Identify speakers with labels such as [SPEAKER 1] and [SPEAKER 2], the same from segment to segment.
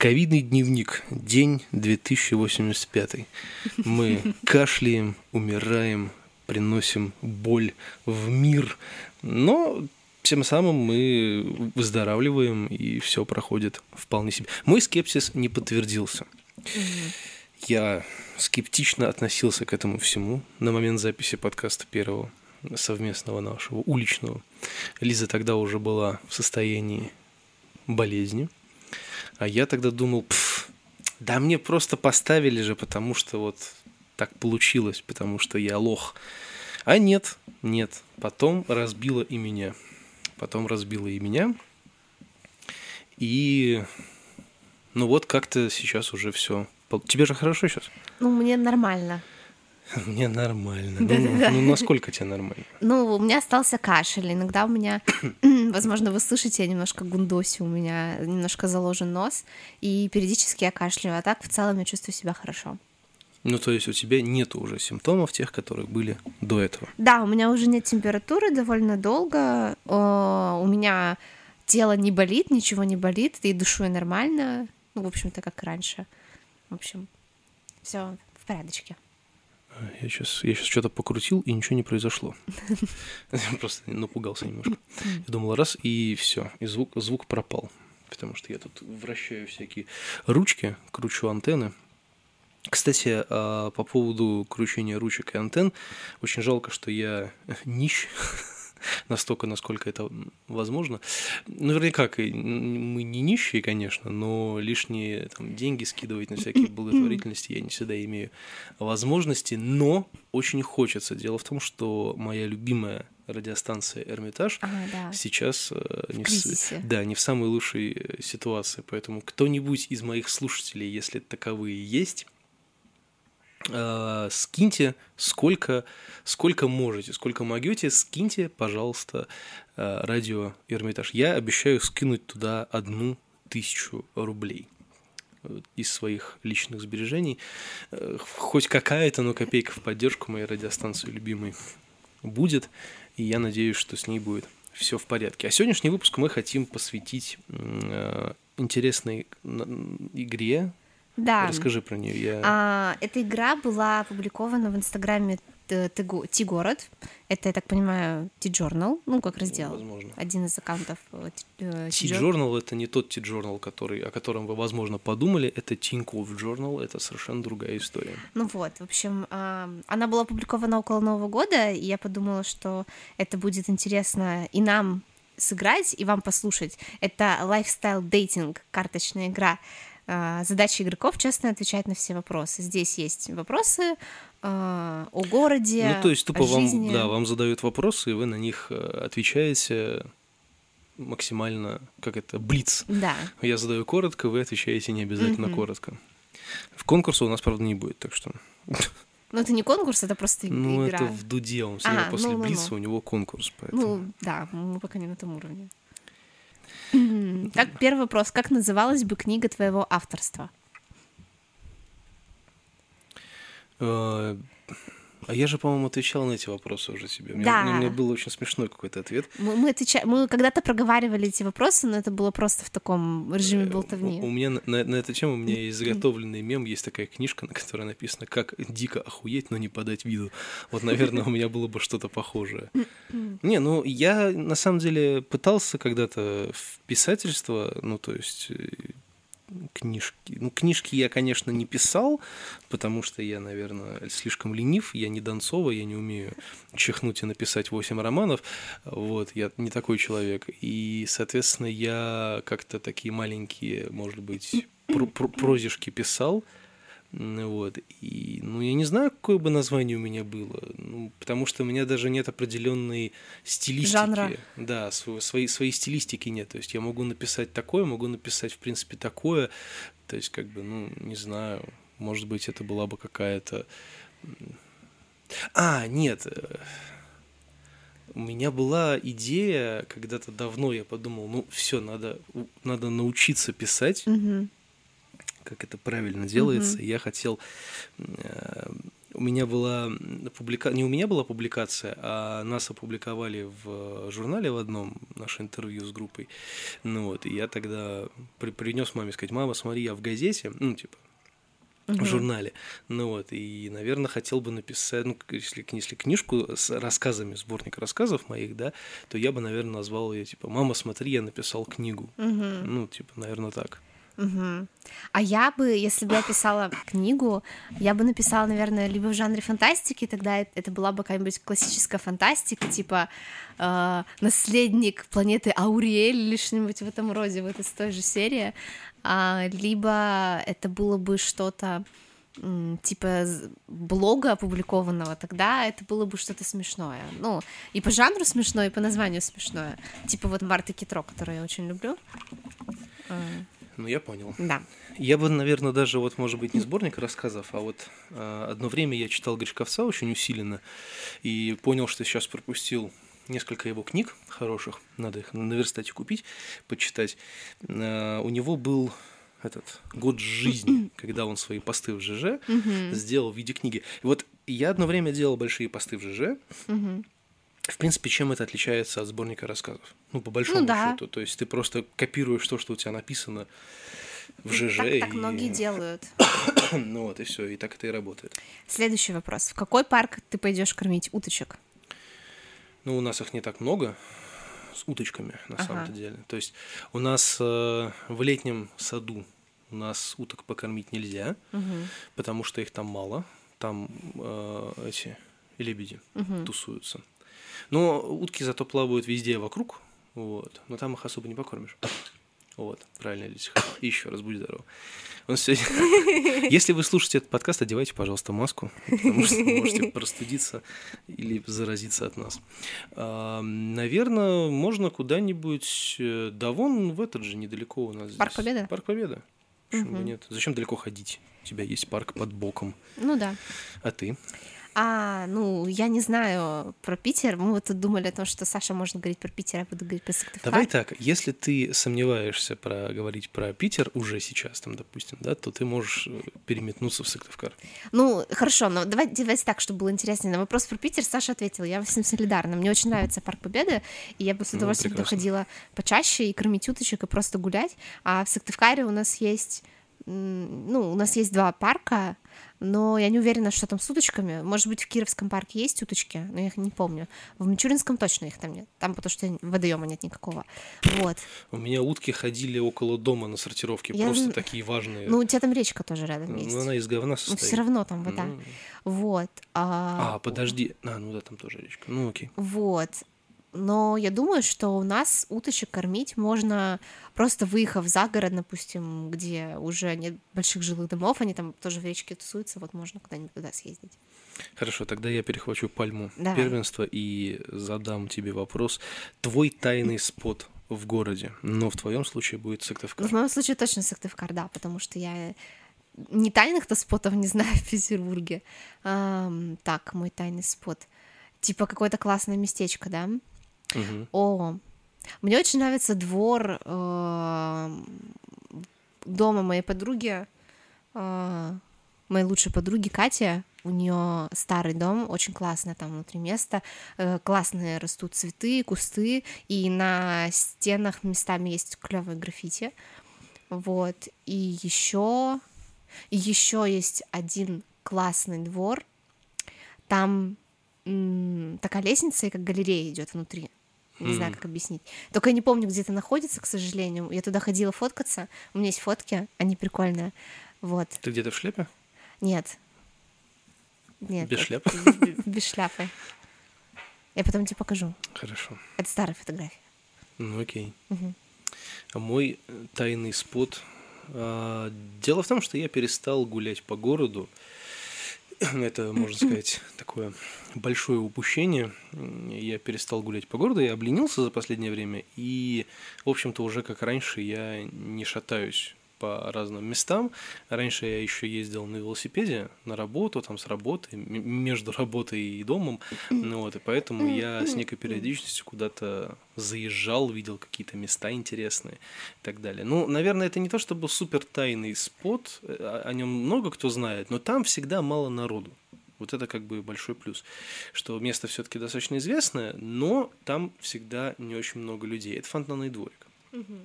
[SPEAKER 1] Ковидный дневник. День 2085. Мы кашляем, умираем, приносим боль в мир, но тем самым мы выздоравливаем, и все проходит вполне себе. Мой скепсис не подтвердился. Я скептично относился к этому всему на момент записи подкаста первого совместного нашего уличного. Лиза тогда уже была в состоянии болезни, а я тогда думал, да мне просто поставили же, потому что вот так получилось, потому что я лох. А нет, нет, потом разбило и меня. Потом разбило и меня. И ну вот как-то сейчас уже все Тебе же хорошо сейчас?
[SPEAKER 2] Ну, мне нормально.
[SPEAKER 1] Мне нормально. Ну, ну, насколько тебе нормально?
[SPEAKER 2] Ну, у меня остался кашель. Иногда у меня, возможно, вы слышите, я немножко гундоси, у меня немножко заложен нос, и периодически я кашляю, а так в целом я чувствую себя хорошо.
[SPEAKER 1] Ну, то есть у тебя нет уже симптомов тех, которые были до этого?
[SPEAKER 2] Да, у меня уже нет температуры довольно долго. у меня тело не болит, ничего не болит, и душу я нормально. Ну, в общем-то, как раньше. В общем, все в порядочке.
[SPEAKER 1] Я сейчас, я сейчас что-то покрутил, и ничего не произошло. Просто напугался немножко. Я думал, раз, и все, и звук, звук пропал. Потому что я тут вращаю всякие ручки, кручу антенны. Кстати, а, по поводу кручения ручек и антенн, очень жалко, что я нищ настолько, насколько это возможно. Наверняка мы не нищие, конечно, но лишние там, деньги скидывать на всякие благотворительности я не всегда имею возможности, но очень хочется. Дело в том, что моя любимая радиостанция Эрмитаж ага, да. сейчас э,
[SPEAKER 2] не в,
[SPEAKER 1] да, не в самой лучшей э, ситуации. Поэтому кто-нибудь из моих слушателей, если таковые есть, э, скиньте сколько, сколько можете, сколько могете, скиньте, пожалуйста, э, радио Эрмитаж. Я обещаю скинуть туда одну тысячу рублей из своих личных сбережений. Э, хоть какая-то, но копейка в поддержку моей радиостанции любимой будет, и я надеюсь, что с ней будет все в порядке. А сегодняшний выпуск мы хотим посвятить э, интересной игре,
[SPEAKER 2] да.
[SPEAKER 1] Расскажи про нее. Я...
[SPEAKER 2] А, эта игра была опубликована в инстаграме Ти-город. Это, я так понимаю, Ти-журнал, ну, как раздел.
[SPEAKER 1] Возможно.
[SPEAKER 2] Один из аккаунтов
[SPEAKER 1] Ти-журнал — это не тот Ти-журнал, который, о котором вы, возможно, подумали. Это Тинькофф Journal, это совершенно другая история.
[SPEAKER 2] Ну вот, в общем, она была опубликована около Нового года, и я подумала, что это будет интересно и нам сыграть, и вам послушать. Это dating, карточная игра. А, задача игроков честно отвечать на все вопросы. Здесь есть вопросы э, о городе,
[SPEAKER 1] Ну, то есть тупо
[SPEAKER 2] жизни.
[SPEAKER 1] вам, да, вам задают вопросы, и вы на них э, отвечаете максимально, как это, блиц.
[SPEAKER 2] Да.
[SPEAKER 1] Я задаю коротко, вы отвечаете не обязательно mm-hmm. коротко. В конкурсе у нас, правда, не будет, так что...
[SPEAKER 2] Ну, это не конкурс, это просто
[SPEAKER 1] ну,
[SPEAKER 2] игра.
[SPEAKER 1] Ну, это в Дуде, он все а, после ну, Блица, ну. у него конкурс, поэтому...
[SPEAKER 2] Ну, да, мы пока не на этом уровне. Так, первый вопрос. Как называлась бы книга твоего авторства?
[SPEAKER 1] А я же, по-моему, отвечал на эти вопросы уже себе. Да. Мне, мне был очень смешной какой-то ответ.
[SPEAKER 2] Мы, мы, отвеча... мы когда-то проговаривали эти вопросы, но это было просто в таком режиме э, болтовни.
[SPEAKER 1] У, у меня на, на эту тему у меня есть заготовленный мем, есть такая книжка, на которой написано «Как дико охуеть, но не подать виду». Вот, наверное, у меня было бы что-то похожее. Не, ну я на самом деле пытался когда-то в писательство, ну то есть э, книжки. Ну, книжки я, конечно, не писал, потому что я, наверное, слишком ленив, я не Донцова, я не умею чихнуть и написать 8 романов, вот, я не такой человек. И, соответственно, я как-то такие маленькие, может быть, прозишки писал, вот. И, ну, я не знаю, какое бы название у меня было, ну, потому что у меня даже нет определенной стилистики.
[SPEAKER 2] Жанра.
[SPEAKER 1] Да, своей, своей стилистики нет. То есть я могу написать такое, могу написать, в принципе, такое. То есть, как бы, ну, не знаю, может быть, это была бы какая-то... А, нет, э, у меня была идея, когда-то давно я подумал, ну, все, надо, надо научиться писать.
[SPEAKER 2] Угу
[SPEAKER 1] как это правильно делается. Mm-hmm. Я хотел э, у меня была публикация, не у меня была публикация, а нас опубликовали в журнале в одном, наше интервью с группой. Ну вот, и я тогда при, принес маме сказать, мама, смотри, я в газете, ну, типа, в журнале. Ну вот, и, наверное, хотел бы написать, ну, если, если книжку с рассказами, сборник рассказов моих, да, то я бы, наверное, назвал ее, типа, «Мама, смотри, я написал книгу». Ну, типа, наверное, так.
[SPEAKER 2] Угу. А я бы, если бы я писала книгу, я бы написала, наверное, либо в жанре фантастики, тогда это была бы какая-нибудь классическая фантастика, типа э, наследник планеты Ауриэль или что-нибудь в этом роде, вот из той же серии, а, либо это было бы что-то типа блога опубликованного, тогда это было бы что-то смешное. Ну, и по жанру смешное, и по названию смешное. Типа вот Марта Китро, которую я очень люблю.
[SPEAKER 1] Ну, я понял.
[SPEAKER 2] Да.
[SPEAKER 1] Я бы, наверное, даже вот, может быть, не сборник рассказов, а вот э, одно время я читал Гришковца очень усиленно и понял, что сейчас пропустил несколько его книг хороших, надо их на верстате купить, почитать. Э, у него был этот год жизни, когда он свои посты в ЖЖ сделал в виде книги. И вот я одно время делал большие посты в ЖЖ. В принципе, чем это отличается от сборника рассказов? Ну, по большому ну, да. счету. То есть ты просто копируешь то, что у тебя написано в ЖЖ. Так,
[SPEAKER 2] и... так многие делают.
[SPEAKER 1] ну вот, и все, и так это и работает.
[SPEAKER 2] Следующий вопрос. В какой парк ты пойдешь кормить уточек?
[SPEAKER 1] Ну, у нас их не так много с уточками, на ага. самом деле. То есть у нас э, в летнем саду у нас уток покормить нельзя, угу. потому что их там мало. Там э, эти лебеди угу. тусуются. Но утки зато плавают везде вокруг, вот. Но там их особо не покормишь. Вот, правильно, Лисих. Еще раз будь здоров. Он сегодня... Если вы слушаете этот подкаст, одевайте, пожалуйста, маску, потому что вы можете простудиться или заразиться от нас. А, наверное, можно куда-нибудь... Э, да вон в этот же недалеко у нас
[SPEAKER 2] Парк Победы?
[SPEAKER 1] Парк Победы. Почему угу. нет? Зачем далеко ходить? У тебя есть парк под боком.
[SPEAKER 2] Ну да.
[SPEAKER 1] А ты?
[SPEAKER 2] А, ну, я не знаю про Питер. Мы вот тут думали о том, что Саша можно говорить про Питер, а я буду говорить про Сыктывкар.
[SPEAKER 1] Давай так, если ты сомневаешься про говорить про Питер уже сейчас, там, допустим, да, то ты можешь э, переметнуться в Сыктывкар.
[SPEAKER 2] Ну, хорошо, но давайте, давайте так, чтобы было интереснее. На вопрос про Питер Саша ответила. Я с ним солидарна. Мне очень нравится Парк Победы, и я бы с ну, удовольствием ну, ходила почаще и кормить уточек, и просто гулять. А в Сыктывкаре у нас есть ну, у нас есть два парка, но я не уверена, что там с уточками. Может быть, в Кировском парке есть уточки, но я их не помню. В Мичуринском точно их там нет. Там потому что водоема нет никакого. Вот.
[SPEAKER 1] У меня утки ходили около дома на сортировке, я... просто такие важные.
[SPEAKER 2] Ну, у тебя там речка тоже рядом есть.
[SPEAKER 1] Ну, она из говна состоит.
[SPEAKER 2] Но все равно там вода. Mm. Вот.
[SPEAKER 1] А... а, подожди. А, ну да, там тоже речка. Ну, окей.
[SPEAKER 2] Вот но я думаю, что у нас уточек кормить можно просто выехав за город, допустим, где уже нет больших жилых домов, они там тоже в речке тусуются, вот можно куда-нибудь туда съездить.
[SPEAKER 1] Хорошо, тогда я перехвачу пальму Давай. первенства и задам тебе вопрос. Твой тайный спот в городе, но в твоем случае будет Сыктывкар.
[SPEAKER 2] В моем случае точно Сыктывкар, да, потому что я не тайных-то спотов не знаю в Петербурге. Эм, так, мой тайный спот. Типа какое-то классное местечко, да? О, мне очень нравится двор э, дома моей подруги, э, моей лучшей подруги Катя. У нее старый дом, очень классное там внутри место, э, классные растут цветы, кусты, и на стенах местами есть клевые граффити. Вот. И еще еще есть один классный двор. Там м- такая лестница и как галерея идет внутри. Не mm. знаю, как объяснить. Только я не помню, где это находится, к сожалению. Я туда ходила фоткаться. У меня есть фотки, они прикольные. Вот.
[SPEAKER 1] Ты где-то в шляпе?
[SPEAKER 2] Нет. Нет.
[SPEAKER 1] Без шляпы?
[SPEAKER 2] Без шляпы. Я потом тебе покажу.
[SPEAKER 1] Хорошо.
[SPEAKER 2] Это старая фотография.
[SPEAKER 1] Ну окей. Угу. А мой э, тайный спот. А, дело в том, что я перестал гулять по городу. Это, можно сказать, такое большое упущение. Я перестал гулять по городу, я обленился за последнее время, и, в общем-то, уже как раньше я не шатаюсь по разным местам. Раньше я еще ездил на велосипеде на работу, там с работы, между работой и домом. Ну, вот, и поэтому я с некой периодичностью куда-то заезжал, видел какие-то места интересные и так далее. Ну, наверное, это не то чтобы супер тайный спот, э, о нем много кто знает, но там всегда мало народу. Вот это как бы большой плюс, что место все-таки достаточно известное, но там всегда не очень много людей. Это фонтанный дворик.
[SPEAKER 2] Угу.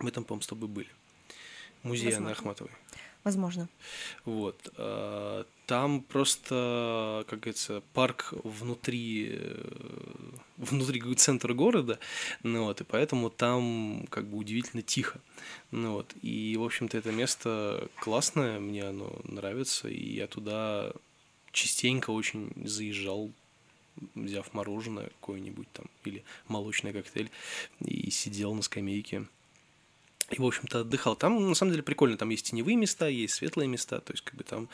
[SPEAKER 1] Мы там, по-моему, с тобой были. Музей Анны Ахматовой.
[SPEAKER 2] Возможно.
[SPEAKER 1] Вот. а, Там просто, как говорится, парк внутри, э, внутри центра города, ну вот, и поэтому там как бы удивительно тихо. Ну вот, и, в общем-то, это место классное, мне оно нравится, и я туда частенько очень заезжал, взяв мороженое какое-нибудь там, или молочный коктейль, и сидел на скамейке и, в общем-то, отдыхал. Там, на самом деле, прикольно. Там есть теневые места, есть светлые места, то есть, как бы там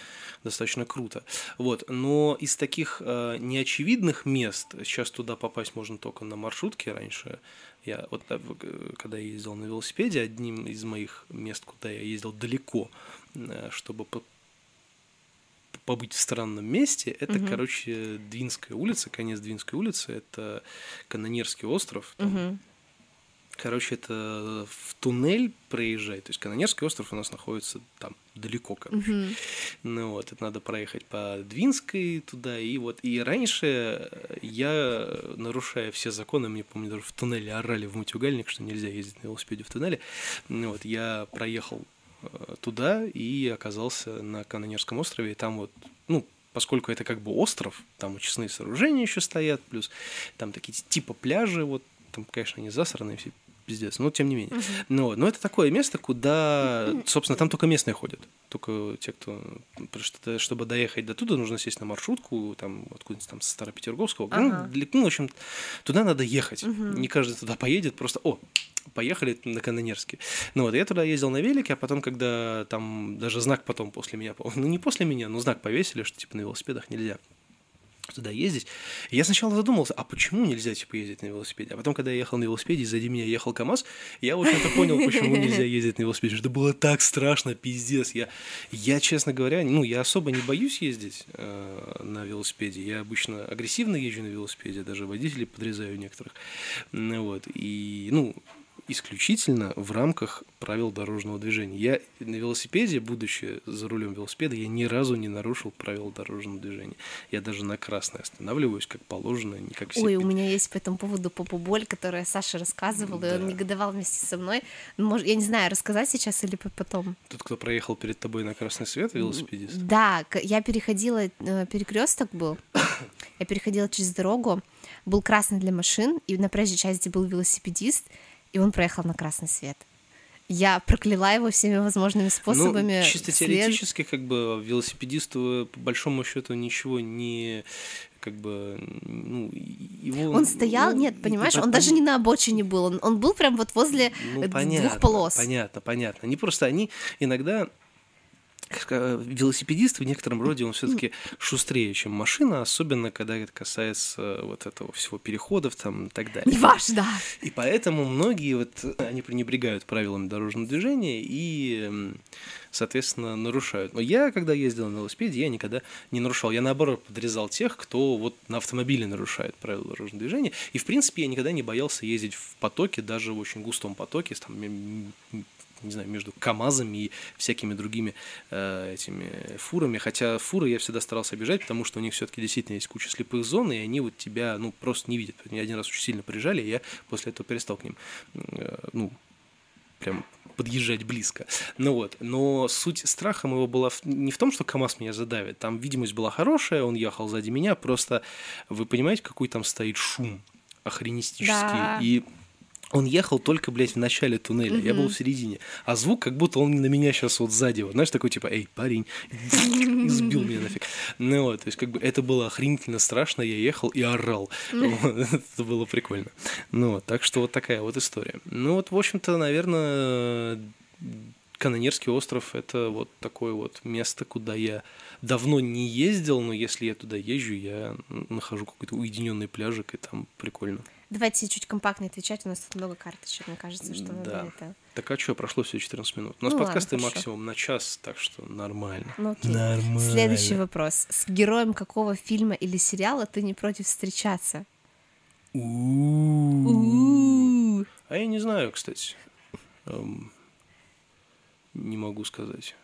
[SPEAKER 1] достаточно круто. Вот. Но из таких э, неочевидных мест, сейчас туда попасть можно только на маршрутке раньше. Я вот э, когда я ездил на велосипеде, одним из моих мест, куда я ездил далеко, э, чтобы по побыть в странном месте, это, угу. короче, Двинская улица, конец Двинской улицы, это Канонерский остров. Там, угу Короче, это в туннель проезжать. То есть Канонерский остров у нас находится там далеко, короче. Uh-huh. Ну вот, это надо проехать по Двинской туда. И вот, и раньше я, нарушая все законы, мне, помню, даже в туннеле орали в мутюгальник, что нельзя ездить на велосипеде в туннеле. Ну вот, я проехал э, туда и оказался на Канонерском острове, и там вот, ну, поскольку это как бы остров, там очистные сооружения еще стоят, плюс там такие типа пляжи, вот там, конечно, они засранные все пиздец, но тем не менее. Uh-huh. Но, но это такое место, куда, собственно, там только местные ходят. Только те, кто... Чтобы доехать до туда, нужно сесть на маршрутку, там, откуда-нибудь там, со Старопетерговского. Uh-huh. Ну, ну, в общем, туда надо ехать. Uh-huh. Не каждый туда поедет, просто, о, поехали на Канонерский. Ну вот, я туда ездил на велике, а потом, когда там даже знак потом после меня, ну не после меня, но знак повесили, что типа на велосипедах нельзя туда ездить. Я сначала задумался, а почему нельзя, типа, ездить на велосипеде? А потом, когда я ехал на велосипеде, сзади меня ехал КамАЗ, я, в общем-то, понял, почему нельзя ездить на велосипеде. Это было так страшно, пиздец. Я, я, честно говоря, ну, я особо не боюсь ездить э, на велосипеде. Я обычно агрессивно езжу на велосипеде, даже водителей подрезаю некоторых. Вот. И, ну, исключительно в рамках правил дорожного движения. Я на велосипеде, будучи за рулем велосипеда, я ни разу не нарушил правила дорожного движения. Я даже на красной останавливаюсь, как положено, не как все.
[SPEAKER 2] Ой, у меня есть по этому поводу попу-боль, которую Саша рассказывал, да. и он негодовал вместе со мной. Может, я не знаю, рассказать сейчас или потом.
[SPEAKER 1] Тот, кто проехал перед тобой на красный свет, велосипедист?
[SPEAKER 2] Да, я переходила, э, перекресток был, я переходила через дорогу, был красный для машин, и на проезжей части был велосипедист, и он проехал на красный свет. Я прокляла его всеми возможными способами.
[SPEAKER 1] Ну, чисто вслед... теоретически, как бы велосипедисту по большому счету ничего не как бы ну его
[SPEAKER 2] он стоял ну, нет понимаешь он даже не на обочине был он, он был прям вот возле ну, понятно, двух полос
[SPEAKER 1] понятно понятно они просто они иногда велосипедист в некотором роде он все-таки шустрее, чем машина, особенно когда это касается вот этого всего переходов там и так далее.
[SPEAKER 2] Не ваш, да.
[SPEAKER 1] И поэтому многие вот они пренебрегают правилами дорожного движения и, соответственно, нарушают. Но я, когда ездил на велосипеде, я никогда не нарушал. Я наоборот подрезал тех, кто вот на автомобиле нарушает правила дорожного движения. И в принципе я никогда не боялся ездить в потоке, даже в очень густом потоке, там не знаю, между КАМАЗами и всякими другими э, этими фурами. Хотя фуры я всегда старался обижать, потому что у них все-таки действительно есть куча слепых зон, и они вот тебя, ну, просто не видят. Меня один раз очень сильно прижали, и я после этого перестал к ним, э, ну, прям подъезжать близко. Ну вот, но суть страха моего была не в том, что КАМАЗ меня задавит. Там видимость была хорошая, он ехал сзади меня, просто вы понимаете, какой там стоит шум охренистический. Да. И он ехал только, блядь, в начале туннеля, mm-hmm. я был в середине. А звук, как будто он на меня сейчас вот сзади, вот, знаешь, такой типа, эй, парень, и сбил меня нафиг. Ну вот, то есть как бы это было охренительно страшно, я ехал и орал. Это было прикольно. Ну вот, так что вот такая вот история. Ну вот, в общем-то, наверное, Канонерский остров – это вот такое вот место, куда я давно не ездил, но если я туда езжу, я нахожу какой-то уединенный пляжик, и там прикольно.
[SPEAKER 2] Давайте чуть компактнее отвечать, у нас тут много карточек, мне кажется, что
[SPEAKER 1] да. надо это... Так а что, прошло всего 14 минут. У нас ну, подкасты ладно, максимум на час, так что нормально.
[SPEAKER 2] Ну, окей. Нормально. Следующий вопрос. С героем какого фильма или сериала ты не против встречаться?
[SPEAKER 1] А я не знаю, кстати. Эм, не могу сказать.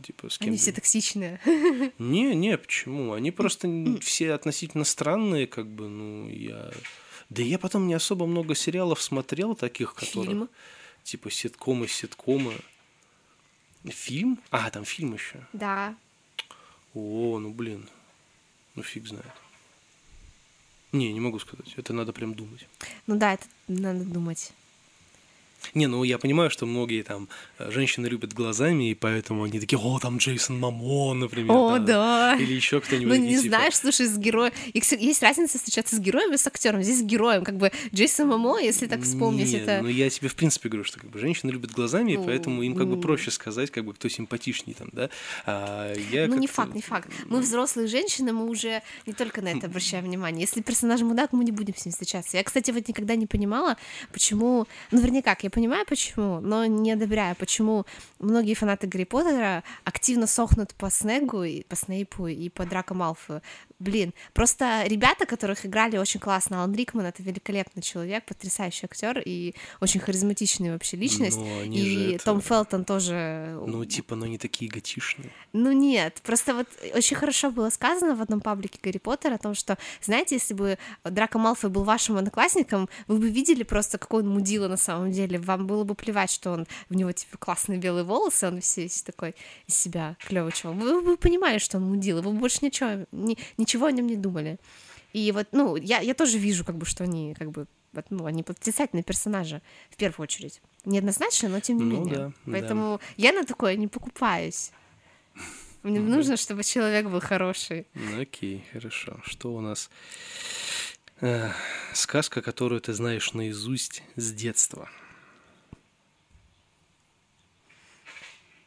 [SPEAKER 1] Типа с кем.
[SPEAKER 2] Они все токсичные.
[SPEAKER 1] Не, не, почему? Они просто все относительно странные, как бы, ну, я... Да я потом не особо много сериалов смотрел таких.
[SPEAKER 2] Фильмы?
[SPEAKER 1] Типа ситкомы, ситкомы. Фильм? А, там фильм еще.
[SPEAKER 2] Да.
[SPEAKER 1] О, ну блин. Ну фиг знает. Не, не могу сказать. Это надо прям думать.
[SPEAKER 2] Ну да, это надо думать.
[SPEAKER 1] Не, ну я понимаю, что многие там э, женщины любят глазами, и поэтому они такие, о, там Джейсон Мамон, например.
[SPEAKER 2] О, да.
[SPEAKER 1] Или еще кто-нибудь.
[SPEAKER 2] Ну, не
[SPEAKER 1] типа-
[SPEAKER 2] знаешь, слушай, с героем... Есть разница встречаться с героем и с актером. Здесь с героем, как бы Джейсон Мамо, если так вспомнить,
[SPEAKER 1] Не,
[SPEAKER 2] это...
[SPEAKER 1] ну я тебе в принципе говорю, что как бы женщины любят глазами, и поэтому им как бы проще сказать, как бы кто симпатичней там, да. А я
[SPEAKER 2] Ну, не факт, не факт. Мы взрослые женщины, мы уже не только на это обращаем внимание. Если персонаж мудак, мы не будем с ним встречаться. Я, кстати, вот никогда не понимала, почему... Ну, вернее, как, я понимаю, почему, но не одобряю, почему многие фанаты Гарри Поттера активно сохнут по Снегу, и по Снейпу и по Драко Малфою. Блин, просто ребята, которых играли очень классно, Алан Рикман — это великолепный человек, потрясающий актер и очень харизматичная вообще личность.
[SPEAKER 1] Но они
[SPEAKER 2] и
[SPEAKER 1] же это-
[SPEAKER 2] Том Фелтон тоже
[SPEAKER 1] Ну, типа, но не такие готишные.
[SPEAKER 2] ну нет, просто вот очень хорошо было сказано в одном паблике Гарри Поттера о том, что, знаете, если бы Драко Малфой был вашим одноклассником, вы бы видели просто, какой он мудила на самом деле. Вам было бы плевать, что он в него типа классные белые волосы, он весь, такой из себя клевый чувак. Вы бы понимали, что он мудила, вы бы больше ничего, ни- ничего о нем не думали. И вот, ну, я, я тоже вижу, как бы, что они, как бы, вот, ну, они отрицательные персонажи, в первую очередь. Неоднозначно, но тем не
[SPEAKER 1] Ну
[SPEAKER 2] менее.
[SPEAKER 1] да, да.
[SPEAKER 2] Поэтому я на такое не покупаюсь. Мне нужно, чтобы человек был хороший.
[SPEAKER 1] Ну, окей, хорошо. Что у нас? Э, сказка, которую ты знаешь наизусть с детства.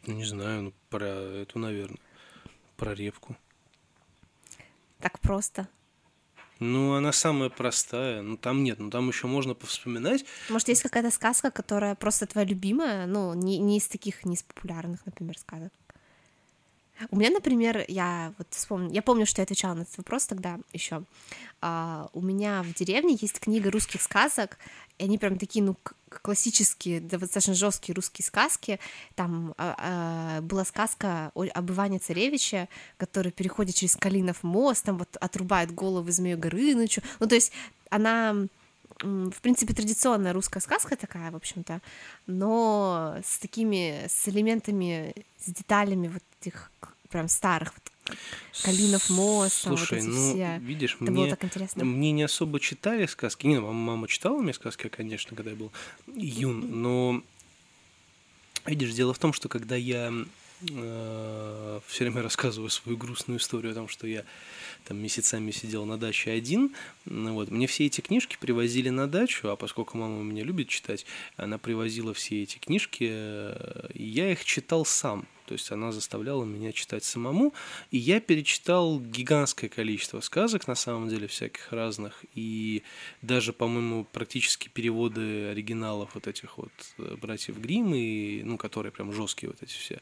[SPEAKER 1] Ну, Не знаю, ну, про эту, наверное. Про репку.
[SPEAKER 2] Так просто.
[SPEAKER 1] Ну, она самая простая. Ну, там нет. Ну, там еще можно повспоминать.
[SPEAKER 2] Может, есть какая-то сказка, которая просто твоя любимая, ну, не, не из таких, не из популярных, например, сказок. У меня, например, я вот вспомню, я помню, что я отвечала на этот вопрос тогда еще. у меня в деревне есть книга русских сказок, и они прям такие, ну, классические, достаточно жесткие русские сказки. Там а, была сказка о- об Иване Царевиче, который переходит через Калинов мост, там вот отрубает голову Змею Горынычу. Ну, то есть она в принципе, традиционная русская сказка такая, в общем-то, но с такими, с элементами, с деталями вот этих прям старых, вот, Калинов мост, там вот
[SPEAKER 1] Слушай,
[SPEAKER 2] эти
[SPEAKER 1] ну,
[SPEAKER 2] все.
[SPEAKER 1] видишь,
[SPEAKER 2] Это было
[SPEAKER 1] мне,
[SPEAKER 2] так интересно.
[SPEAKER 1] мне не особо читали сказки. Не, ну, мама мама читала мне сказки, конечно, когда я был юн, но видишь, дело в том, что когда я все время рассказываю свою грустную историю о том, что я там месяцами сидел на даче один, ну вот, мне все эти книжки привозили на дачу, а поскольку мама меня любит читать, она привозила все эти книжки, э, и я их читал сам. То есть она заставляла меня читать самому, и я перечитал гигантское количество сказок, на самом деле, всяких разных, и даже, по-моему, практически переводы оригиналов вот этих вот э, братьев Гримм, и, ну, которые прям жесткие вот эти все.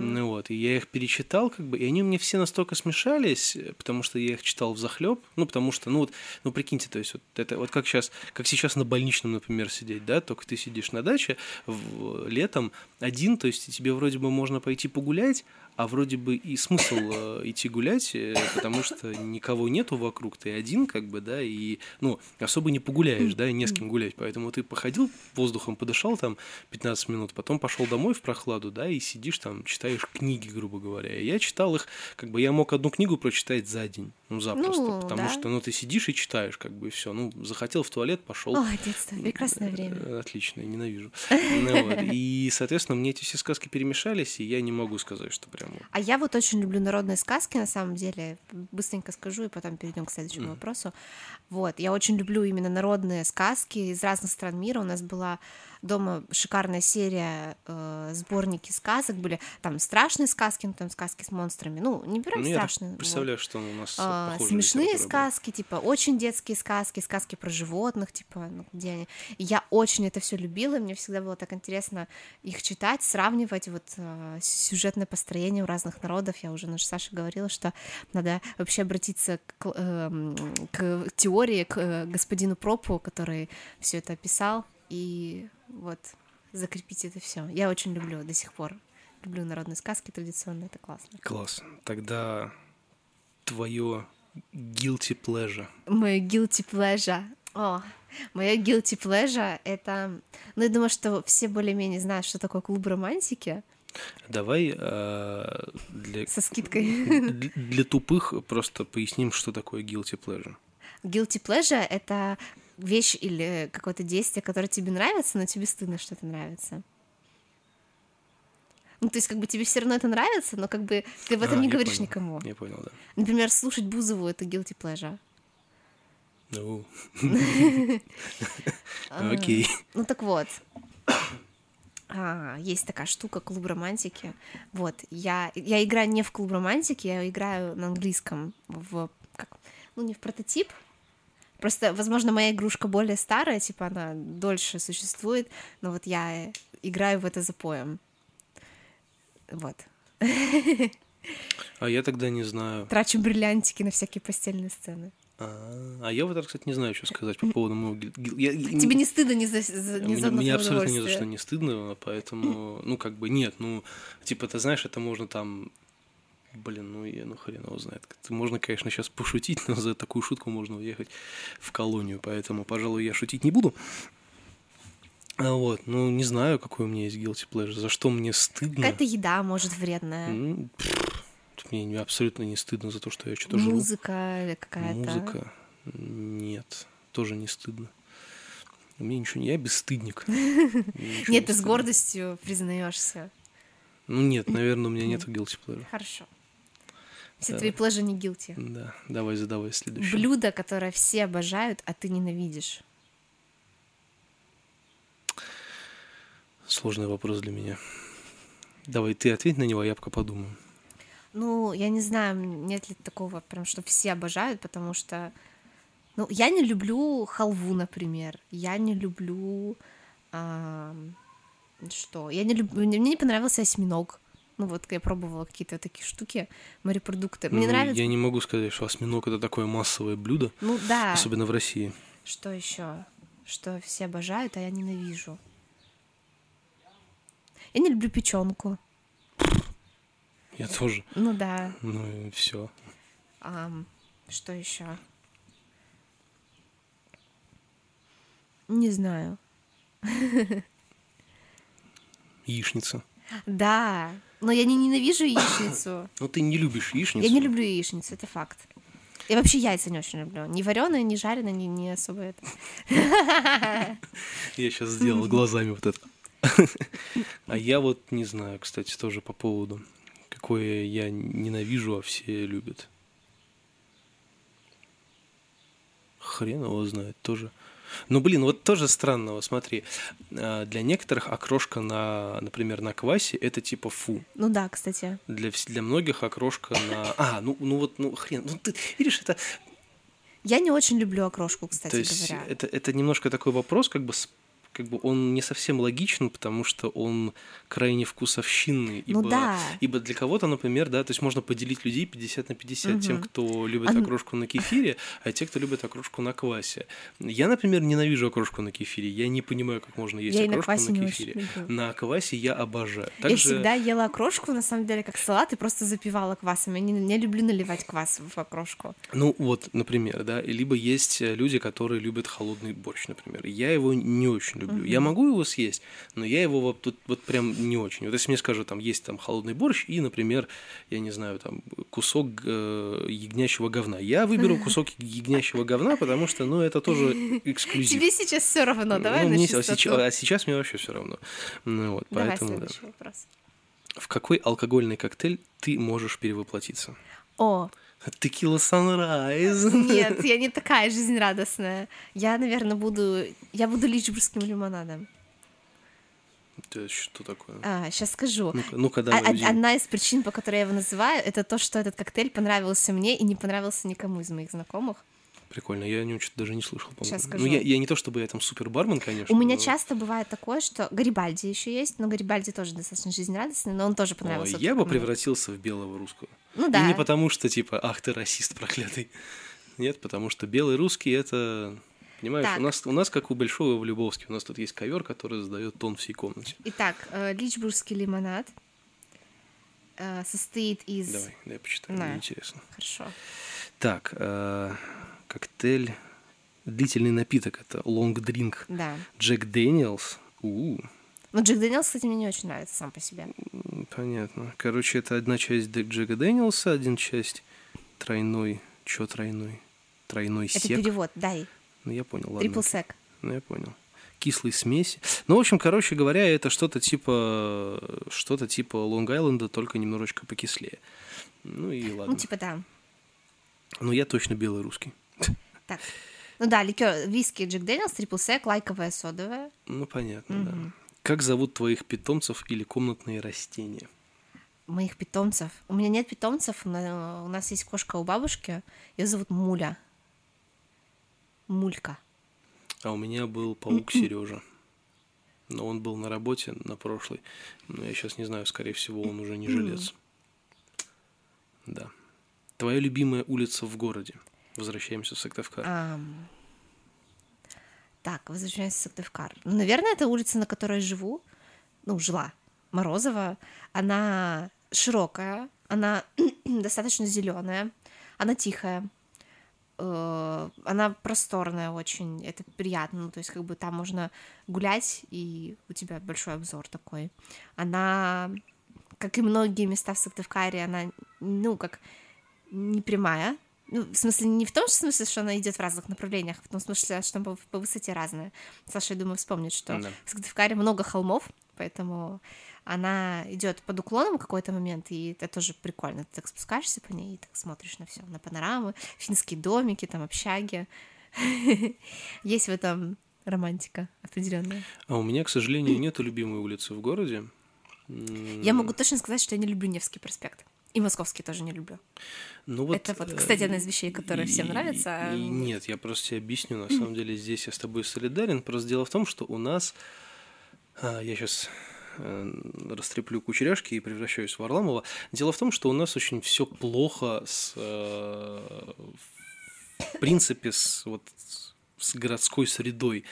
[SPEAKER 1] Ну вот, и я их перечитал, как бы, и они у меня все настолько смешались, э, потому что я их читал в захлеб, ну, потому что, ну вот, ну, прикиньте, то есть вот это вот как сейчас, как сейчас на больничном, например, сидеть, да, только ты сидишь на даче в, летом один, то есть тебе вроде бы можно пойти погулять, а вроде бы и смысл э, идти гулять, э, потому что никого нету вокруг, ты один, как бы, да, и, ну, особо не погуляешь, да, и не с кем гулять, поэтому ты походил, воздухом подышал там 15 минут, потом пошел домой в прохладу, да, и сидишь там, читаешь книги, грубо говоря. И я читал их, как бы, я мог одну книгу прочитать за день, ну, запросто,
[SPEAKER 2] Ну,
[SPEAKER 1] потому
[SPEAKER 2] да.
[SPEAKER 1] что, ну, ты сидишь и читаешь, как бы, и все, ну, захотел в туалет, пошел.
[SPEAKER 2] О, детство, прекрасное время.
[SPEAKER 1] Э, Отлично, ненавижу. Ну И, соответственно, мне эти все сказки перемешались, и я не могу сказать, что прям вот
[SPEAKER 2] А я вот очень люблю народные сказки, на самом деле. Быстренько скажу, и потом перейдем к следующему вопросу. Вот, я очень люблю именно народные сказки из разных стран мира. У нас была дома шикарная серия, э, сборники сказок были. Там страшные сказки, ну, там сказки с монстрами. Ну, не прям
[SPEAKER 1] Ну, я
[SPEAKER 2] страшные. вот.
[SPEAKER 1] представляю, что у нас
[SPEAKER 2] А,
[SPEAKER 1] похожая
[SPEAKER 2] смешные
[SPEAKER 1] была.
[SPEAKER 2] сказки, типа очень детские сказки, сказки про животных, типа, ну, где они. Я очень это все любила, и мне всегда было так интересно их читать, сравнивать вот э, сюжетное построение у разных народов. Я уже наша Саша говорила, что надо вообще обратиться к, эм, к теории, к э, господину Пропу, который все это описал, и вот закрепить это все. Я очень люблю до сих пор люблю народные сказки традиционные, это классно.
[SPEAKER 1] Класс. Тогда твое guilty pleasure.
[SPEAKER 2] Мое guilty pleasure. О, мое guilty pleasure — это... Ну, я думаю, что все более-менее знают, что такое клуб романтики.
[SPEAKER 1] Давай э, для,
[SPEAKER 2] Со скидкой.
[SPEAKER 1] для, для тупых просто поясним, что такое guilty pleasure.
[SPEAKER 2] Guilty pleasure — это вещь или какое-то действие, которое тебе нравится, но тебе стыдно, что это нравится. Ну, то есть, как бы тебе все равно это нравится, но как бы ты об этом
[SPEAKER 1] А,
[SPEAKER 2] не говоришь
[SPEAKER 1] понял.
[SPEAKER 2] никому.
[SPEAKER 1] Я понял, да.
[SPEAKER 2] Например, слушать Бузову — это guilty pleasure.
[SPEAKER 1] Ну, окей.
[SPEAKER 2] Ну так вот, А, есть такая штука клуб романтики. Вот, я, я играю не в клуб романтики, я играю на английском в как, ну не в прототип. Просто, возможно, моя игрушка более старая, типа она дольше существует, но вот я играю в это запоем. Вот.
[SPEAKER 1] А я тогда не знаю.
[SPEAKER 2] Трачу бриллиантики на всякие постельные сцены.
[SPEAKER 1] А, а я вот, кстати, не знаю, что сказать по поводу моего... я-
[SPEAKER 2] Тебе не стыдно ни за, за- ни
[SPEAKER 1] Мне,
[SPEAKER 2] за
[SPEAKER 1] абсолютно ни за что не стыдно, поэтому, ну, как бы, нет, ну, типа, ты знаешь, это можно там, блин, ну, я, ну, хрен его знает. Можно, конечно, сейчас пошутить, но за такую шутку можно уехать в колонию, поэтому, пожалуй, я шутить не буду. А вот, ну, не знаю, какой у меня есть guilty pleasure, за что мне стыдно.
[SPEAKER 2] Какая-то еда, может, вредная.
[SPEAKER 1] М, пф, Мне не- абсолютно не стыдно за то, что я что-то жру.
[SPEAKER 2] Музыка какая-то.
[SPEAKER 1] Музыка? Нет, тоже не стыдно. У меня ничего не... Я бесстыдник. Мне
[SPEAKER 2] Нет, ты с гордостью признаешься.
[SPEAKER 1] Ну нет, наверное, у меня нет guilty pleasure.
[SPEAKER 2] Хорошо. Все
[SPEAKER 1] Да.
[SPEAKER 2] твои плежи не guilty.
[SPEAKER 1] Да, давай задавай следующий.
[SPEAKER 2] Блюдо, которое все обожают, а ты ненавидишь.
[SPEAKER 1] Сложный вопрос для меня. Давай ты ответь на него, а я пока подумаю.
[SPEAKER 2] Ну, я не знаю, нет ли такого прям, что все обожают, потому что... Ну, я не люблю халву, например. Я не люблю... ам, что? Я не люблю... Мне не понравился осьминог. Ну, вот я пробовала какие-то такие штуки, морепродукты. Мне
[SPEAKER 1] Ну,
[SPEAKER 2] нравится...
[SPEAKER 1] Я не могу сказать, что осьминог это такое массовое блюдо,
[SPEAKER 2] Ну, да.
[SPEAKER 1] особенно в России.
[SPEAKER 2] Что еще? Что все обожают, а я ненавижу. Я не люблю печенку.
[SPEAKER 1] Я тоже.
[SPEAKER 2] Ну да.
[SPEAKER 1] Ну и все.
[SPEAKER 2] Ам, что еще? Не знаю.
[SPEAKER 1] Яичница.
[SPEAKER 2] Да, но я не ненавижу яичницу.
[SPEAKER 1] Ну ты не любишь яичницу.
[SPEAKER 2] Я не люблю яичницу, это факт. Я вообще яйца не очень люблю. Ни вареные, ни жареные, ни, ни особо это.
[SPEAKER 1] Я сейчас сделал глазами вот это. А я вот не знаю, кстати, тоже по поводу, какое я ненавижу, а все любят. Хрен его знает тоже. Ну, блин, вот тоже странного, смотри. а, Для некоторых окрошка на, например, на квасе это типа фу.
[SPEAKER 2] Ну да, кстати.
[SPEAKER 1] Для, для многих окрошка на... А, ну, ну вот, ну хрен. Ну ты видишь, это,
[SPEAKER 2] Я не очень люблю окрошку, кстати
[SPEAKER 1] то есть
[SPEAKER 2] говоря.
[SPEAKER 1] это, это немножко такой вопрос, как бы, как бы он не совсем логичен, потому что он крайне вкусовщинный.
[SPEAKER 2] Ну
[SPEAKER 1] ибо,
[SPEAKER 2] да.
[SPEAKER 1] ибо для кого-то, например, да, то есть можно поделить людей 50 на 50, тем,
[SPEAKER 2] Мгм.
[SPEAKER 1] кто любит
[SPEAKER 2] А
[SPEAKER 1] окрошку на кефире, а те, кто любит окрошку на квасе. Я, например, ненавижу окрошку на кефире. Я не понимаю, как можно есть
[SPEAKER 2] Я на
[SPEAKER 1] окрошку на
[SPEAKER 2] очень
[SPEAKER 1] кефире. На квасе я обожаю.
[SPEAKER 2] Я
[SPEAKER 1] Также...
[SPEAKER 2] всегда ела окрошку, на самом деле, как салат, и просто запивала квасом. Я не, не люблю наливать квас в окрошку.
[SPEAKER 1] Ну вот, например, да, либо есть люди, которые любят холодный борщ, например. Я его не очень люблю. Я могу его съесть, но я его вот тут вот прям не очень. Вот если мне скажут, там есть там холодный борщ и, например, я не знаю, там кусок э, ягнящего говна, я выберу кусок ягнящего говна, потому что, ну, это тоже эксклюзив.
[SPEAKER 2] Тебе сейчас все равно, давай
[SPEAKER 1] Ну,
[SPEAKER 2] на
[SPEAKER 1] мне- а, сейчас, а сейчас мне вообще все равно. Ну, вот,
[SPEAKER 2] Давай
[SPEAKER 1] поэтому, да.
[SPEAKER 2] следующий вопрос.
[SPEAKER 1] В какой алкогольный коктейль ты можешь перевоплотиться?
[SPEAKER 2] О,
[SPEAKER 1] Текила Санрайз.
[SPEAKER 2] нет, я не такая жизнерадостная. Я, наверное, буду... Я буду личбургским лимонадом.
[SPEAKER 1] Это что такое?
[SPEAKER 2] сейчас скажу.
[SPEAKER 1] Ну-ка, ну-ка
[SPEAKER 2] А-
[SPEAKER 1] давай. Дим.
[SPEAKER 2] Одна из причин, по которой я его называю, это то, что этот коктейль понравился мне и не понравился никому из моих знакомых.
[SPEAKER 1] Прикольно, я о нем что-то даже не слышал, по-моему. Ну,
[SPEAKER 2] скажу.
[SPEAKER 1] я, я не то чтобы я там супер бармен, конечно.
[SPEAKER 2] У меня
[SPEAKER 1] но-
[SPEAKER 2] часто бывает такое, что Гарибальди еще есть, но Гарибальди тоже достаточно жизнерадостный, но он тоже
[SPEAKER 1] Ой,
[SPEAKER 2] понравился.
[SPEAKER 1] я бы превратился в белого русского.
[SPEAKER 2] Ну
[SPEAKER 1] И
[SPEAKER 2] да.
[SPEAKER 1] не потому что, типа, ах ты расист проклятый. Нет, потому что белый русский это. Понимаешь,
[SPEAKER 2] Так.
[SPEAKER 1] у нас, у нас, как у Большого Лебовски, у нас тут есть ковер, который задает тон всей комнате.
[SPEAKER 2] Итак, э, линчбургский лимонад. э, состоит из...
[SPEAKER 1] Давай, дай почитаю,
[SPEAKER 2] Да.
[SPEAKER 1] мне интересно.
[SPEAKER 2] Хорошо.
[SPEAKER 1] Так, э, коктейль, длительный напиток, это long drink
[SPEAKER 2] Да.
[SPEAKER 1] Джек Дэниелс. У,
[SPEAKER 2] Ну, Джек Дэниелс, кстати, мне не очень нравится сам по себе.
[SPEAKER 1] понятно. Короче, это одна часть Джека Дэниелса, один часть тройной, чё тройной? Тройной
[SPEAKER 2] Это
[SPEAKER 1] сек.
[SPEAKER 2] перевод, дай.
[SPEAKER 1] Ну, я понял, ладно.
[SPEAKER 2] Triple sec.
[SPEAKER 1] Ну, я понял. Кислой смеси. Ну, в общем, короче говоря, это что-то типа что-то типа Лонг-Айленда, только немножечко покислее. Ну и ладно.
[SPEAKER 2] Ну, типа, да.
[SPEAKER 1] Ну, я точно белый русский.
[SPEAKER 2] Так. Ну да, ликер, виски Джек Дэниелс, triple sec, лаймовая содовая.
[SPEAKER 1] Ну, понятно, да. Как зовут твоих питомцев или комнатные растения?
[SPEAKER 2] Моих питомцев. У меня нет питомцев, но у нас есть кошка у бабушки. Ее зовут Муля. Мулька.
[SPEAKER 1] А у меня был паук Сережа. Но он был на работе на прошлой. Но я сейчас не знаю, скорее всего, он уже не жилец. Да. Твоя любимая улица в городе? Возвращаемся в Сыктывкар.
[SPEAKER 2] Ам. Так, возвращаемся в Сыктывкар. Ну, наверное, это улица, на которой живу. Ну, жила. Морозова. Она широкая, она достаточно зеленая, она тихая, э, она просторная очень, это приятно, ну, то есть как бы там можно гулять, и у тебя большой обзор такой. Она, как и многие места в Сыктывкаре, она, ну, как не прямая, ну, в смысле, не в том смысле, что она идет в разных направлениях, а в том смысле, что она по, по высоте разная. Саша, я думаю, вспомнит, что
[SPEAKER 1] Да.
[SPEAKER 2] в Сыктывкаре много холмов, поэтому она идет под уклоном в какой-то момент, и это тоже прикольно. Ты так спускаешься по ней и так смотришь на все, на панорамы, финские домики, там общаги. Есть в этом романтика определенная.
[SPEAKER 1] А у меня, к сожалению, нету любимой улицы в городе.
[SPEAKER 2] Я могу точно сказать, что я не люблю Невский проспект. И Московский тоже не люблю.
[SPEAKER 1] Ну вот,
[SPEAKER 2] Это вот,
[SPEAKER 1] э,
[SPEAKER 2] кстати, одна из вещей, всем
[SPEAKER 1] и-
[SPEAKER 2] нравятся. а
[SPEAKER 1] и нет, я просто тебе объясню. На самом деле здесь я с тобой солидарен. Просто дело в том, что у нас... а, я сейчас растреплю кучеряшки и превращаюсь в Варламова. Дело в том, что у нас очень все плохо с... э, в принципе, с, вот, с городской средой.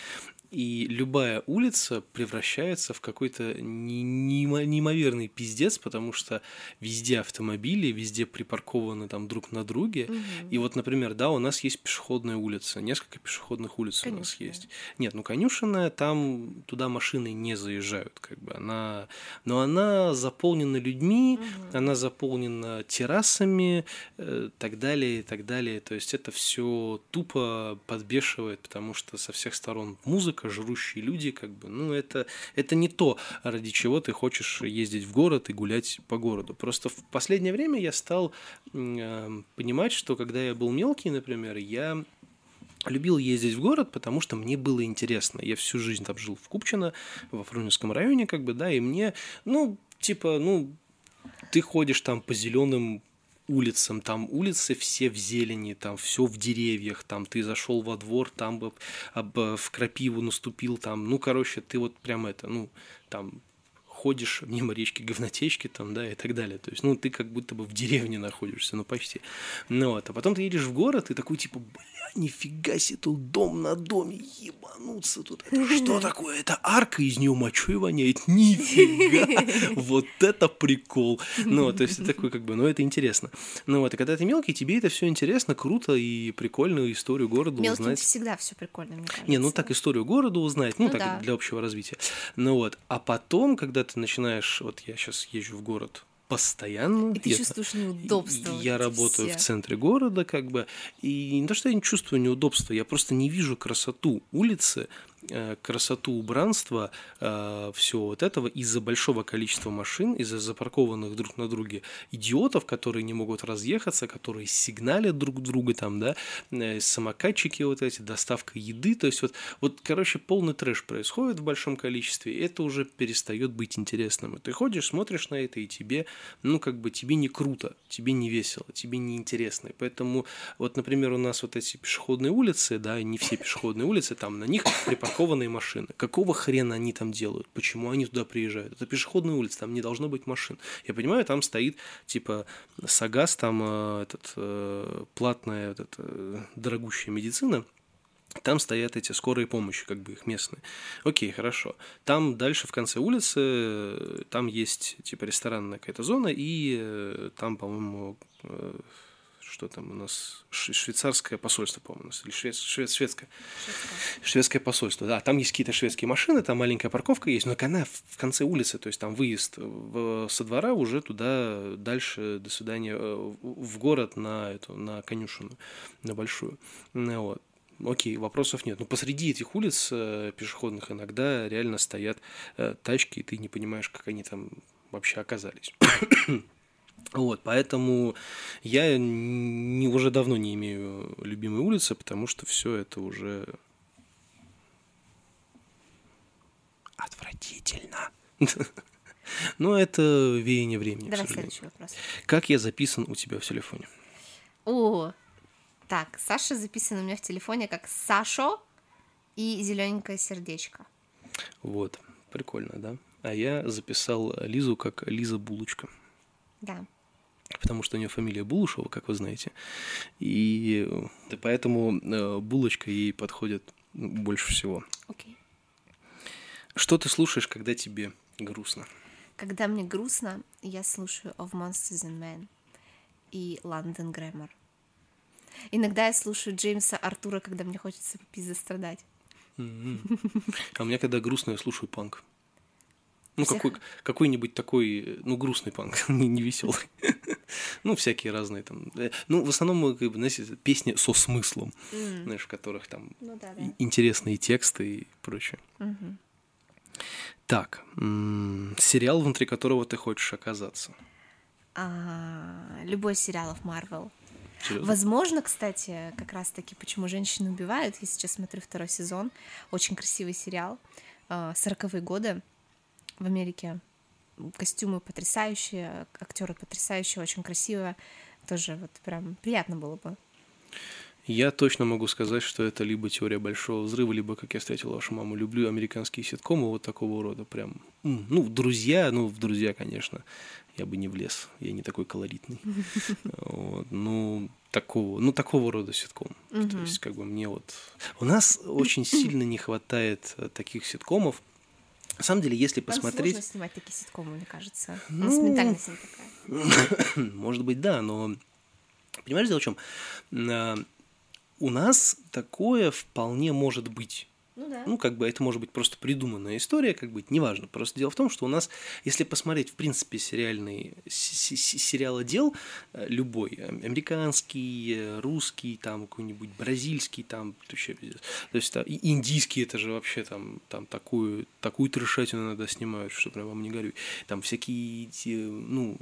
[SPEAKER 1] И любая улица превращается в какой-то не- неимо- неимоверный пиздец, потому что везде автомобили, везде припаркованы там друг на друге. И вот, например, да, у нас есть пешеходная улица, несколько пешеходных улиц у нас
[SPEAKER 2] Конюшенная.
[SPEAKER 1] есть. Нет, ну конюшенная, там туда машины не заезжают, как бы она, но она заполнена людьми, она заполнена террасами, э, так далее и так далее. То есть это все тупо подбешивает, потому что со всех сторон музыка, жрущие люди, как бы, ну это это не то, ради чего ты хочешь ездить в город и гулять по городу. Просто в последнее время я стал э, понимать, что когда я был мелкий, например, я любил ездить в город, потому что мне было интересно. Я всю жизнь там жил в Купчино, во Фрунзенском районе, как бы, да, и мне, ну, типа, ну, ты ходишь там по зеленым улицам, там улицы все в зелени, там все в деревьях, там ты зашел во двор, там бы об- в крапиву наступил, там, ну, короче, ты вот прям это, ну, там ходишь мимо речки говнотечки там, да, и так далее. То есть, ну, ты как будто бы в деревне находишься, ну, почти. Ну, вот. А потом ты едешь в город, и такой, типа, бля, нифига себе, тут дом на доме, ебануться тут. Это что такое? Это арка, из нее мочой воняет? Нифига! Вот это прикол! Ну, то есть, ты такой, как бы, ну, это интересно. Ну, вот, и когда ты мелкий, тебе это все интересно, круто и прикольно историю города
[SPEAKER 2] Мелким
[SPEAKER 1] узнать.
[SPEAKER 2] всегда все прикольно, мне кажется.
[SPEAKER 1] Не, ну так историю города узнать, ну,
[SPEAKER 2] Ну
[SPEAKER 1] так
[SPEAKER 2] да.
[SPEAKER 1] для общего развития. Ну вот, а потом, когда ты начинаешь, вот я сейчас езжу в город постоянно.
[SPEAKER 2] И ты
[SPEAKER 1] я-
[SPEAKER 2] чувствуешь неудобства. вот
[SPEAKER 1] Я
[SPEAKER 2] эти
[SPEAKER 1] работаю
[SPEAKER 2] все.
[SPEAKER 1] в центре города, как бы, и не то, что я не чувствую неудобства, я просто не вижу красоту улицы, красоту убранства, всего вот этого из-за большого количества машин, из-за запаркованных друг на друге идиотов, которые не могут разъехаться, которые сигналят друг друга там, да, э, самокатчики вот эти, доставка еды, то есть вот, вот, короче, полный трэш происходит в большом количестве, и это уже перестает быть интересным. И ты ходишь, смотришь на это, и тебе, ну, как бы, тебе не круто, тебе не весело, тебе не интересно. И поэтому, вот, например, у нас вот эти пешеходные улицы, да, не все пешеходные улицы, там на них припаркованные машины. Какого хрена они там делают? Почему они туда приезжают? Это пешеходная улица, там не должно быть машин. Я понимаю, там стоит, типа, Сагаз, там э, этот, э, платная, этот, э, дорогущая медицина, там стоят эти скорые помощи, как бы их местные. Окей, хорошо. Там дальше в конце улицы, э, там есть типа ресторанная какая-то зона, и э, там, по-моему, э, что там у нас, швейцарское посольство, по-моему, у нас, или швед, швед, шведское. шведское. Шведское посольство, да. Там есть какие-то шведские машины, там маленькая парковка есть, но она в конце улицы, то есть там выезд в, со двора уже туда, дальше, до свидания, в город на эту, на конюшину, на большую. Вот. Окей, вопросов нет. Но посреди этих улиц э, пешеходных иногда реально стоят э, тачки, и ты не понимаешь, как они там вообще оказались. Вот, поэтому я не, уже давно не имею любимой улицы, потому что все это уже отвратительно. Но это веяние времени.
[SPEAKER 2] Давай следующий вопрос.
[SPEAKER 1] Как я записан у тебя в телефоне?
[SPEAKER 2] О, так, Саша записан у меня в телефоне как Сашо и зелененькое сердечко.
[SPEAKER 1] Вот, прикольно, да? А я записал Лизу как Лиза Булочка.
[SPEAKER 2] Да.
[SPEAKER 1] Потому что у нее фамилия Булушева, как вы знаете. И поэтому э, булочка ей подходит больше всего.
[SPEAKER 2] Окей.
[SPEAKER 1] Что ты слушаешь, когда тебе грустно?
[SPEAKER 2] Когда мне грустно, я слушаю Of Monsters and Men и London Grammar. Иногда я слушаю Джеймса Артура, когда мне хочется страдать.
[SPEAKER 1] А у меня, когда грустно, я слушаю панк. Ну, Всех... какой, какой-нибудь такой, ну, грустный панк, не, не веселый. ну, всякие разные там. Э, ну, в основном, как бы, знаете, песни со смыслом, mm. знаешь, в которых там ну, да, да. интересные тексты и прочее.
[SPEAKER 2] Mm-hmm.
[SPEAKER 1] Так, м- сериал, внутри которого ты хочешь оказаться?
[SPEAKER 2] А, любой сериал в Марвел. Серьезно? Возможно, кстати, как раз-таки, почему женщины убивают. Я сейчас смотрю второй сезон. Очень красивый сериал. А, сороковые годы в Америке. Костюмы потрясающие, актеры потрясающие, очень красиво. Тоже вот прям приятно было бы.
[SPEAKER 1] Я точно могу сказать, что это либо теория большого взрыва, либо как я встретил вашу маму. Люблю американские ситкомы вот такого рода. Прям, ну, друзья, ну, в друзья, конечно я бы не влез, я не такой колоритный. Вот, ну, такого, ну, такого рода ситком. То есть, как бы мне вот... У нас очень сильно не хватает э, таких ситкомов, на самом деле, если Нам посмотреть...
[SPEAKER 2] сложно снимать такие ситкомы, мне кажется. У нас ну... ментальность такая.
[SPEAKER 1] Может быть, да, но... Понимаешь, дело в чем? А, у нас такое вполне может быть.
[SPEAKER 2] Ну, да.
[SPEAKER 1] ну, как бы это может быть просто придуманная история, как бы, неважно. Просто дело в том, что у нас, если посмотреть, в принципе, сериальный сериалодел э, любой, американский, э, русский, там какой-нибудь бразильский, там вообще То есть там, индийский, это же вообще там, там такую, такую трешатину иногда снимают, что прям вам не горюй. Там всякие, ну,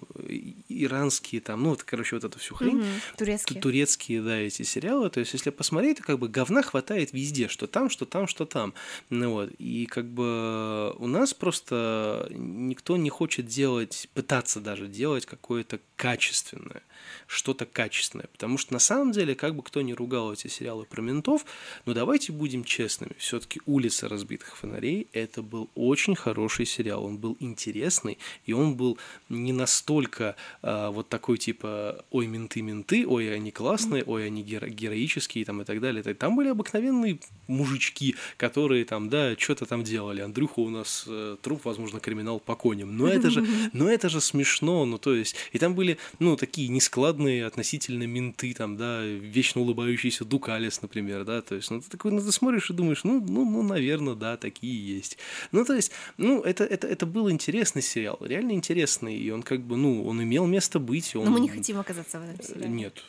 [SPEAKER 1] иранские, там, ну, вот, короче, вот эту всю хрень. Угу,
[SPEAKER 2] турецкие.
[SPEAKER 1] Турецкие, да, эти сериалы. То есть, если посмотреть, то как бы говна хватает везде, что там, что там, что что там. Ну, вот. И как бы у нас просто никто не хочет делать, пытаться даже делать какое-то качественное что-то качественное. Потому что на самом деле, как бы кто ни ругал эти сериалы про ментов, но давайте будем честными, все-таки «Улица разбитых фонарей» это был очень хороший сериал, он был интересный, и он был не настолько а, вот такой типа «Ой, менты, менты», «Ой, они классные», «Ой, они геро- героические» там, и так далее. Там были обыкновенные мужички, которые там, да, что-то там делали. Андрюха у нас э, труп, возможно, криминал по коням. Но это же, но это же смешно, ну то есть, и там были, ну, такие нескладные ладные относительно менты, там, да, вечно улыбающийся Дукалис, например, да, то есть, ну, ты такой, ну, ты смотришь и думаешь, ну, ну, ну, наверное, да, такие есть. Ну, то есть, ну, это, это, это был интересный сериал, реально интересный, и он как бы, ну, он имел место быть. Он...
[SPEAKER 2] Но мы не хотим оказаться в этом сериале.
[SPEAKER 1] Нет,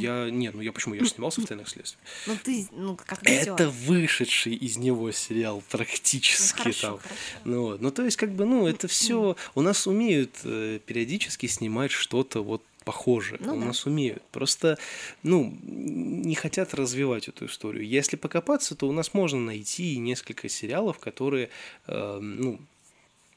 [SPEAKER 1] я, нет, ну, я почему, я же снимался в «Тайных следствиях».
[SPEAKER 2] Ну, ты, ну, как
[SPEAKER 1] Это вышедший из него сериал практически ну, хорошо, там. Хорошо. Ну, вот. ну, то есть, как бы, ну, это все у нас умеют э, периодически снимать что-то вот похожи, ну, у да. нас умеют. Просто, ну, не хотят развивать эту историю. Если покопаться, то у нас можно найти несколько сериалов, которые, э, ну,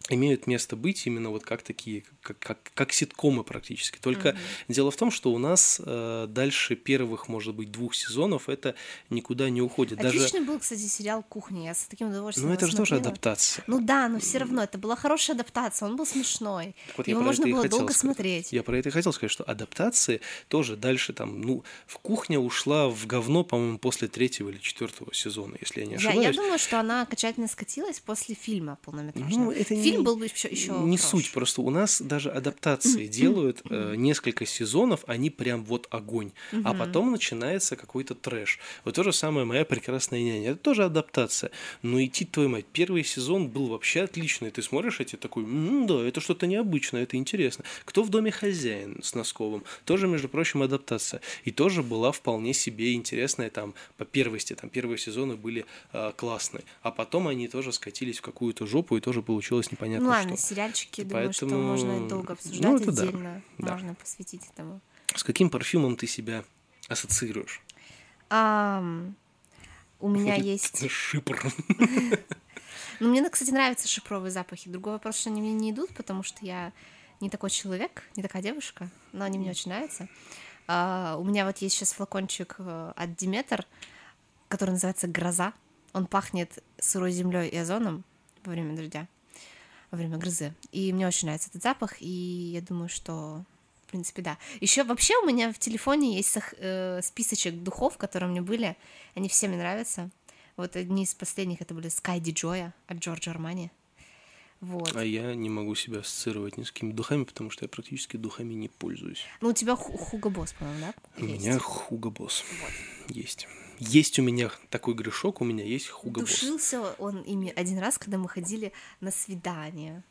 [SPEAKER 1] имеют место быть именно вот как такие, как, как, как ситкомы практически. Только mm-hmm. дело в том, что у нас э, дальше первых, может быть, двух сезонов это никуда не уходит.
[SPEAKER 2] Отличный Даже... был, кстати, сериал «Кухня», я с таким удовольствием
[SPEAKER 1] Ну это
[SPEAKER 2] же
[SPEAKER 1] тоже адаптация.
[SPEAKER 2] Ну да, но все равно это была хорошая адаптация, он был смешной, вот его можно было долго
[SPEAKER 1] сказать.
[SPEAKER 2] смотреть.
[SPEAKER 1] Я про это и хотел сказать, что адаптации тоже дальше там, ну, в «Кухня» ушла в говно, по-моему, после третьего или четвертого сезона, если я не ошибаюсь.
[SPEAKER 2] Я, я думаю, что она окончательно скатилась после фильма полнометражного. Ну, это Фильм был бы еще, еще
[SPEAKER 1] Не проще. суть, просто у нас даже адаптации делают э, несколько сезонов, они прям вот огонь. А потом начинается какой-то трэш. Вот то же самое «Моя прекрасная няня». Это тоже адаптация. Но идти, твою мать, первый сезон был вообще отличный. Ты смотришь эти такой, ну да, это что-то необычное, это интересно. «Кто в доме хозяин» с Носковым? Тоже, между прочим, адаптация. И тоже была вполне себе интересная там по первости. Там первые сезоны были э, классные. А потом они тоже скатились в какую-то жопу, и тоже получилось непонятно
[SPEAKER 2] ну, ладно,
[SPEAKER 1] что.
[SPEAKER 2] сериальчики, Поэтому... думаю, что можно долго обсуждать ну, это отдельно. Да. Можно да. посвятить этому.
[SPEAKER 1] С каким парфюмом ты себя ассоциируешь?
[SPEAKER 2] Um, у меня есть...
[SPEAKER 1] Шипр.
[SPEAKER 2] Ну, мне, кстати, нравятся шипровые запахи. Другой вопрос, что они мне не идут, потому что я не такой человек, не такая девушка, но они мне очень нравятся. Uh, у меня вот есть сейчас флакончик э, от Диметр, который называется «Гроза». Он пахнет сырой землей и озоном во время дождя во время грызы. И мне очень нравится этот запах, и я думаю, что в принципе, да. Еще вообще у меня в телефоне есть э, списочек духов, которые мне были. Они все мне нравятся. Вот одни из последних это были Sky Joya от Джорджа Армани. Вот.
[SPEAKER 1] А я не могу себя ассоциировать ни с какими духами, потому что я практически духами не пользуюсь.
[SPEAKER 2] Ну, у тебя Хуга Босс, по-моему, да?
[SPEAKER 1] У есть? меня Хуга Босс. Вот. Есть. Есть у меня такой грешок, у меня есть Хуга
[SPEAKER 2] Душился Босс. он ими один раз, когда мы ходили на свидание.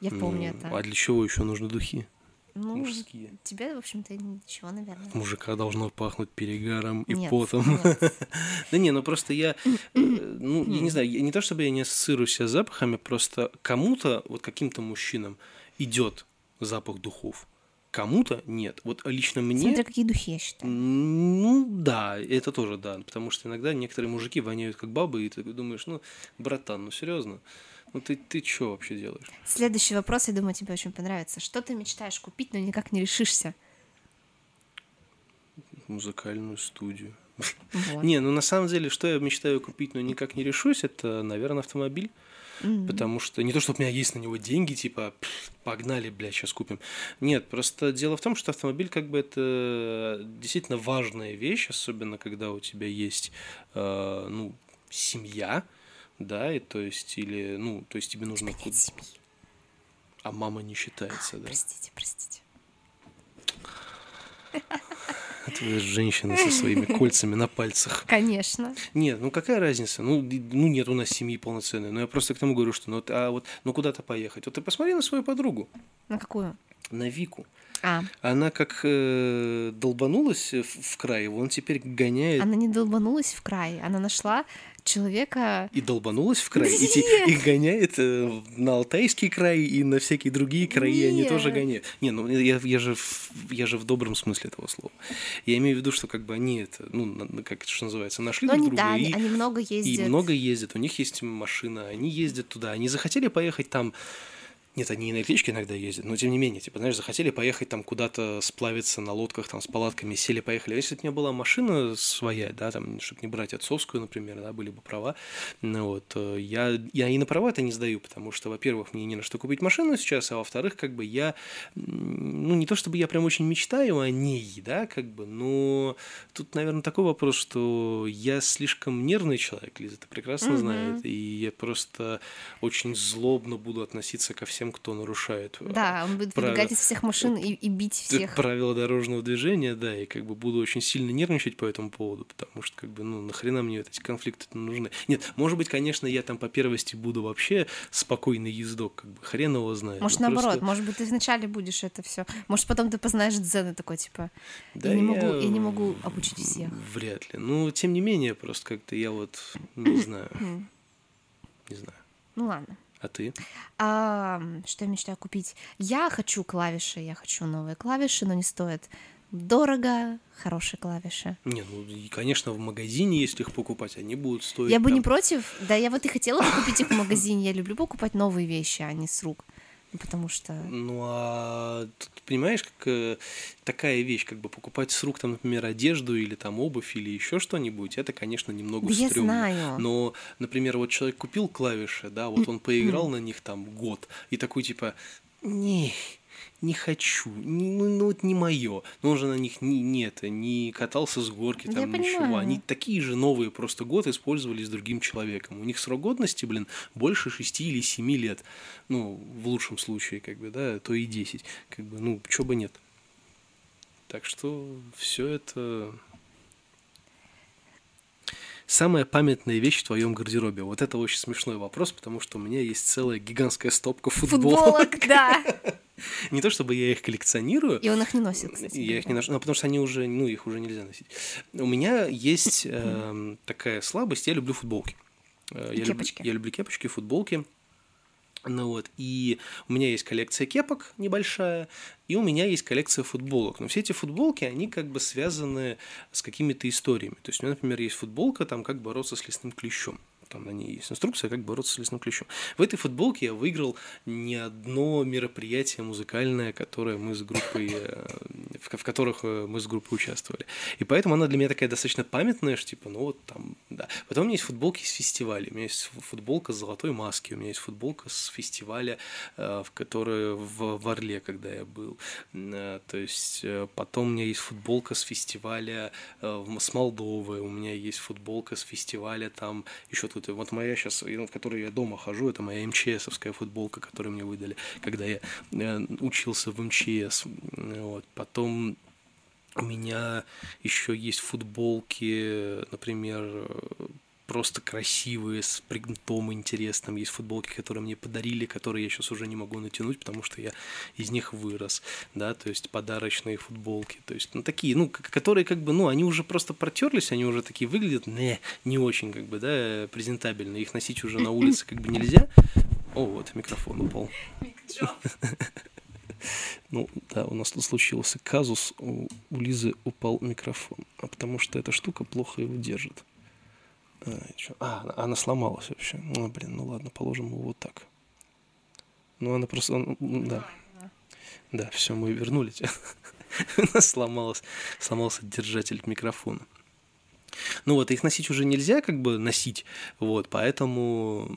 [SPEAKER 2] Я помню
[SPEAKER 1] ну,
[SPEAKER 2] это.
[SPEAKER 1] А для чего еще нужны духи?
[SPEAKER 2] Ну, мужские. Тебе, в общем-то, ничего, наверное.
[SPEAKER 1] Мужика должно пахнуть перегаром и нет, потом. Нет. да не, ну просто я, э, ну, я не знаю, не то чтобы я не ассоциирую себя с запахами, просто кому-то, вот каким-то мужчинам идет запах духов кому-то нет. Вот лично мне...
[SPEAKER 2] Смотря какие духи, я считаю.
[SPEAKER 1] Ну, да, это тоже да. Потому что иногда некоторые мужики воняют как бабы, и ты думаешь, ну, братан, ну серьезно, ну ты, ты что вообще делаешь?
[SPEAKER 2] Следующий вопрос, я думаю, тебе очень понравится. Что ты мечтаешь купить, но никак не решишься?
[SPEAKER 1] Музыкальную студию. Вот. Не, ну на самом деле, что я мечтаю купить, но никак не решусь, это, наверное, автомобиль. Mm-hmm. Потому что не то, что у меня есть на него деньги, типа, погнали, блядь, сейчас купим. Нет, просто дело в том, что автомобиль как бы это действительно важная вещь, особенно когда у тебя есть, э, ну, семья, да, и то есть, или, ну, то есть тебе нужно...
[SPEAKER 2] Куда...
[SPEAKER 1] А мама не считается, а, да?
[SPEAKER 2] Простите, простите.
[SPEAKER 1] Это женщина со своими кольцами на пальцах.
[SPEAKER 2] Конечно.
[SPEAKER 1] Нет, ну какая разница? Ну, ну нет у нас семьи полноценной. Но я просто к тому говорю, что ну, а вот ну куда-то поехать. Вот ты посмотри на свою подругу.
[SPEAKER 2] На какую?
[SPEAKER 1] На Вику.
[SPEAKER 2] А.
[SPEAKER 1] Она как э, долбанулась в, в край, он теперь гоняет.
[SPEAKER 2] Она не долбанулась в край, она нашла человека...
[SPEAKER 1] И долбанулась в край, и и их гоняет э, на Алтайский край и на всякие другие краи Нет. они тоже гоняют. Не, ну я, я, же в, я же в добром смысле этого слова. Я имею в виду, что как бы они это, ну, как это что называется, нашли
[SPEAKER 2] Но
[SPEAKER 1] друг
[SPEAKER 2] они,
[SPEAKER 1] друга.
[SPEAKER 2] Да,
[SPEAKER 1] и,
[SPEAKER 2] они много ездят.
[SPEAKER 1] И много ездят, у них есть машина, они ездят туда, они захотели поехать там нет, они и на электричке иногда ездят, но тем не менее, типа, знаешь, захотели поехать там куда-то сплавиться на лодках, там, с палатками, сели, поехали. А если бы у меня была машина своя, да, там, чтобы не брать отцовскую, например, да, были бы права, ну вот, э, я, я и на права это не сдаю, потому что, во-первых, мне не на что купить машину сейчас, а во-вторых, как бы я, ну, не то чтобы я прям очень мечтаю о ней, да, как бы, но тут, наверное, такой вопрос, что я слишком нервный человек, Лиза, ты прекрасно mm-hmm. знаешь, и я просто очень злобно буду относиться ко всем всем, кто нарушает.
[SPEAKER 2] Э, да, он будет правила, выбегать из всех машин и, и бить всех.
[SPEAKER 1] Правила дорожного движения, да, и как бы буду очень сильно нервничать по этому поводу, потому что как бы, ну, нахрена мне эти конфликты нужны. Нет, может быть, конечно, я там по первости буду вообще спокойный ездок, как бы хрен его знает.
[SPEAKER 2] Может, наоборот, просто... может быть, ты вначале будешь это все. Может, потом ты познаешь дзен такой, типа, да я, не могу, я не могу обучить всех.
[SPEAKER 1] Вряд ли. Ну, тем не менее, просто как-то я вот не знаю. Не знаю.
[SPEAKER 2] Ну ладно.
[SPEAKER 1] А ты?
[SPEAKER 2] А, что я мечтаю купить? Я хочу клавиши, я хочу новые клавиши, но не стоит дорого, хорошие клавиши.
[SPEAKER 1] Не, ну и, конечно, в магазине, если их покупать, они будут стоить.
[SPEAKER 2] Я бы
[SPEAKER 1] там-
[SPEAKER 2] не против, да я вот и хотела бы купить их в магазине, я люблю покупать новые вещи, а не с рук, потому что...
[SPEAKER 1] Ну а тут, понимаешь, как э, такая вещь, как бы покупать с рук, там, например, одежду или там обувь или еще что-нибудь, это, конечно, немного
[SPEAKER 2] Да я
[SPEAKER 1] стрёмно.
[SPEAKER 2] знаю.
[SPEAKER 1] Но, например, вот человек купил клавиши, да, вот он поиграл на них там год и такой типа, не, не хочу, не- ну, ну вот не мое. Но он же на них не, не это, не катался с горки, там
[SPEAKER 2] я
[SPEAKER 1] ничего.
[SPEAKER 2] понимаю.
[SPEAKER 1] Они такие же новые, просто год использовались другим человеком. У них срок годности, блин, больше шести или семи лет. Ну, в лучшем случае, как бы, да, то и 10. Как бы, ну, чего бы нет. Так что все это Самая памятная вещь в твоем гардеробе? Вот это очень смешной вопрос, потому что у меня есть целая гигантская стопка футболок.
[SPEAKER 2] Футболок, да.
[SPEAKER 1] Не то чтобы я их коллекционирую,
[SPEAKER 2] И он их не носит, кстати.
[SPEAKER 1] я их не ношу, ну, потому что они уже, ну, их уже нельзя носить. У меня есть эм, такая слабость, я люблю футболки. Э, я люблю-
[SPEAKER 2] кепочки.
[SPEAKER 1] я люблю кепочки, футболки. Ну вот, и у меня есть коллекция кепок небольшая, и у меня есть коллекция футболок. Но все эти футболки, они как бы связаны с какими-то историями. То есть у меня, например, есть футболка, там, как бороться с лесным клещом. Там на ней есть инструкция, как бороться с лесным клещом. В этой футболке я выиграл не одно мероприятие музыкальное, которое мы с группой, э, в, ко- в которых э, мы с группой участвовали. И поэтому она для меня такая достаточно памятная, что типа, ну вот там, да. Потом у меня есть футболки с фестивалей. У меня есть фу- футболка с золотой маски, у меня есть футболка с фестиваля, э, в которой в, в Орле, когда я был. То есть потом у меня есть футболка с фестиваля с Молдовы, у меня есть футболка с фестиваля там еще тут. И Вот моя сейчас, в которой я дома хожу, это моя МЧСовская футболка, которую мне выдали, когда я э, учился в МЧС. Вот. Потом у меня еще есть футболки, например, просто красивые, с принтом интересным. Есть футболки, которые мне подарили, которые я сейчас уже не могу натянуть, потому что я из них вырос, да, то есть подарочные футболки, то есть, ну, такие, ну, которые как бы, ну, они уже просто протерлись, они уже такие выглядят, не, не очень, как бы, да, презентабельно, их носить уже на улице как бы нельзя. О, вот, микрофон упал. Ну, да, у нас тут случился казус, у, у Лизы упал микрофон, а потому что эта штука плохо его держит. А, а, она- она сломалась вообще. Ну, блин, ну ладно, положим его вот так. Ну, она просто, он- м, да. Да, все, мы вернули тебя. У нас сломалось, сломался держатель микрофона. Ну вот, их носить уже нельзя как бы носить, вот, поэтому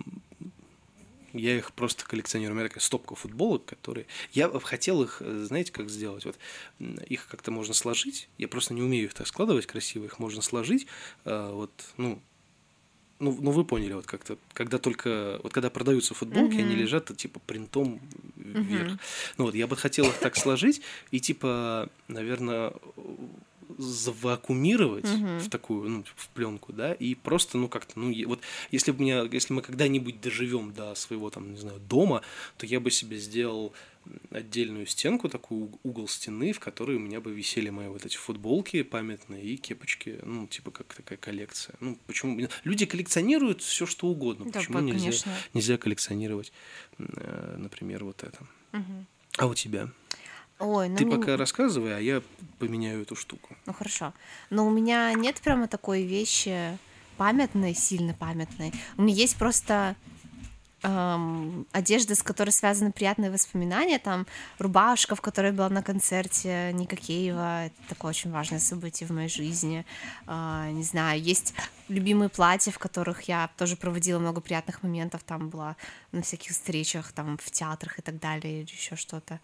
[SPEAKER 1] я их просто коллекционирую. У меня такая стопка футболок, которые... Я хотел их, знаете, как сделать? Вот их как-то можно сложить. Я просто не умею их так складывать красиво. Их можно сложить. э, Вот, ну, ну, ну вы поняли, вот как-то, когда только, вот когда продаются футболки, они
[SPEAKER 2] Мгм.
[SPEAKER 1] лежат типа принтом вверх.
[SPEAKER 2] Мгм.
[SPEAKER 1] Ну вот, я бы хотел их так сложить и типа, наверное, завакуумировать
[SPEAKER 2] Мгм.
[SPEAKER 1] в такую, ну, в пленку, да, и просто, ну, как-то, ну, вот, если бы меня, если мы когда-нибудь доживем до своего, там, не знаю, дома, то я бы себе сделал отдельную стенку, такой уг- угол стены, в которой у меня бы висели мои вот эти футболки памятные и кепочки, ну, типа как такая коллекция. Ну, почему? Люди коллекционируют все что угодно.
[SPEAKER 2] Да,
[SPEAKER 1] почему
[SPEAKER 2] по-
[SPEAKER 1] нельзя,
[SPEAKER 2] конечно.
[SPEAKER 1] нельзя коллекционировать, э, например, вот это?
[SPEAKER 2] Мгм.
[SPEAKER 1] А у тебя?
[SPEAKER 2] Ой, ну
[SPEAKER 1] Ты
[SPEAKER 2] мне-
[SPEAKER 1] пока рассказывай, а я поменяю эту штуку.
[SPEAKER 2] Ну хорошо. Но у меня нет прямо такой вещи памятной, сильно памятной. У меня есть просто эм, одежда, с которой связаны приятные воспоминания. Там рубашка, в которой была на концерте Ника Кейва. Это такое очень важное событие в моей жизни. А, не знаю, есть любимые платья, в которых я тоже проводила много приятных моментов. Там была на всяких встречах, там в театрах и так далее, или еще что-то.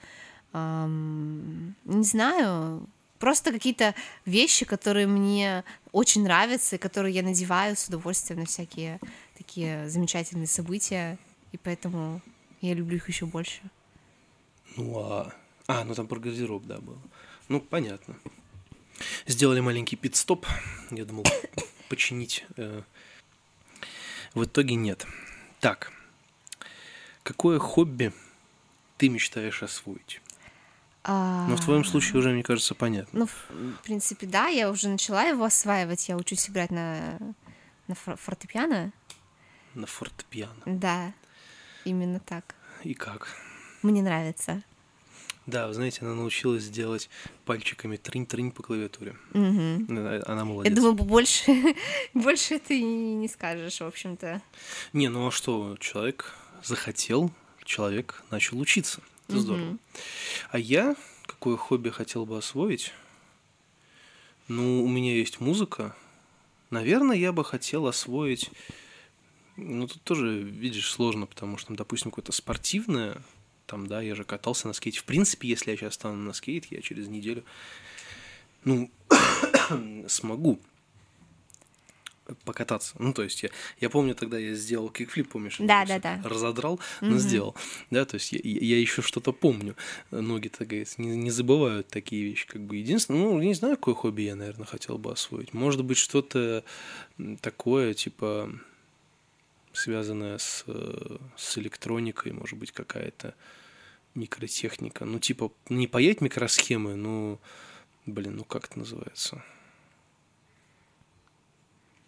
[SPEAKER 2] Ам, не знаю, просто какие-то вещи, которые мне очень нравятся и которые я надеваю с удовольствием на всякие такие замечательные события, и поэтому я люблю их еще больше.
[SPEAKER 1] Ну а... А, ну там про гардероб, да, было. Ну, понятно. Сделали маленький пит-стоп. Я думал починить. э, В итоге нет. Так. Какое хобби ты мечтаешь освоить? Ну, в твоем случае уже, мне кажется, понятно.
[SPEAKER 2] Ну, в принципе, да, я уже начала его осваивать, я учусь играть на, на фор- фортепиано.
[SPEAKER 1] На фортепиано.
[SPEAKER 2] Да, именно так.
[SPEAKER 1] И как?
[SPEAKER 2] Мне нравится.
[SPEAKER 1] Да, вы знаете, она научилась делать пальчиками трынь-трынь по клавиатуре.
[SPEAKER 2] Мгм.
[SPEAKER 1] Она молодец.
[SPEAKER 2] Я думаю, больше, больше ты не скажешь, в общем-то.
[SPEAKER 1] Не, ну а что, человек захотел, человек начал учиться. Это здорово.
[SPEAKER 2] Мгм.
[SPEAKER 1] А я какое хобби хотел бы освоить? Ну, у меня есть музыка. Наверное, я бы хотел освоить... Ну, тут тоже, видишь, сложно, потому что, допустим, какое-то спортивное, там, да, я же катался на скейте. В принципе, если я сейчас стану на скейт, я через неделю, ну, смогу покататься. Ну, то есть я, я помню, тогда я сделал кикфлип, помнишь?
[SPEAKER 2] Да, да, да.
[SPEAKER 1] Разодрал, но
[SPEAKER 2] Мгм.
[SPEAKER 1] сделал. Да, то есть я, я еще что-то помню. Ноги, так говорится, не, не забывают такие вещи. Как бы единственное, ну, не знаю, какое хобби я, наверное, хотел бы освоить. Может быть, что-то такое, типа, связанное с, э, с электроникой, может быть, какая-то микротехника. Ну, типа, не паять микросхемы, ну, блин, ну как это называется?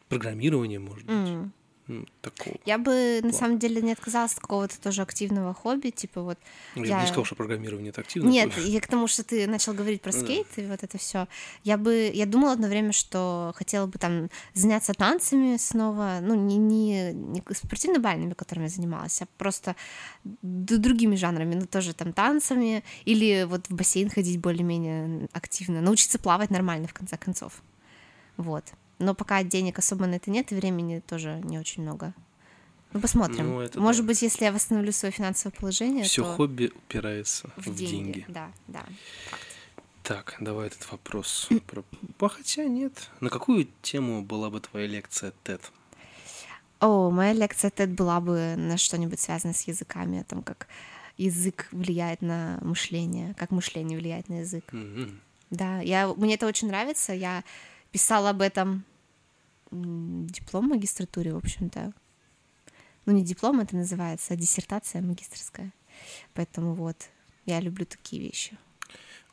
[SPEAKER 1] Программирование, может быть.
[SPEAKER 2] М.
[SPEAKER 1] Ну, такого.
[SPEAKER 2] Я бы, на
[SPEAKER 1] Плохо.
[SPEAKER 2] самом деле, не отказалась от какого-то тоже активного хобби, типа вот...
[SPEAKER 1] Я, бы
[SPEAKER 2] я-
[SPEAKER 1] не сказал, что программирование это активно.
[SPEAKER 2] Нет, я к тому, что ты начал говорить про
[SPEAKER 1] Ну да.
[SPEAKER 2] скейт и вот это все. Я бы, я думала одно время, что хотела бы там заняться танцами снова, ну не не, не спортивно-бальными, которыми я занималась, а просто другими жанрами, ну тоже там танцами или вот в бассейн ходить более-менее активно, научиться плавать нормально в конце концов, вот. Но пока денег особо на это нет и времени тоже не очень много. Ну посмотрим.
[SPEAKER 1] Ну, это
[SPEAKER 2] Может
[SPEAKER 1] да.
[SPEAKER 2] быть, если я восстановлю свое финансовое положение,
[SPEAKER 1] Все
[SPEAKER 2] то
[SPEAKER 1] хобби упирается
[SPEAKER 2] в,
[SPEAKER 1] в,
[SPEAKER 2] деньги.
[SPEAKER 1] деньги.
[SPEAKER 2] Да, да.
[SPEAKER 1] Так, давай этот вопрос. Про... А хотя нет. На какую тему была бы твоя лекция TED?
[SPEAKER 2] О, моя лекция TED была бы на что-нибудь связанное с языками, о том, как язык влияет на мышление, как мышление влияет на язык.
[SPEAKER 1] Мгм.
[SPEAKER 2] Да, я, мне это очень нравится. Я писала об этом диплом в магистратуре, в общем-то. Ну, не диплом это называется, а диссертация магистрская. Поэтому вот, я люблю такие вещи.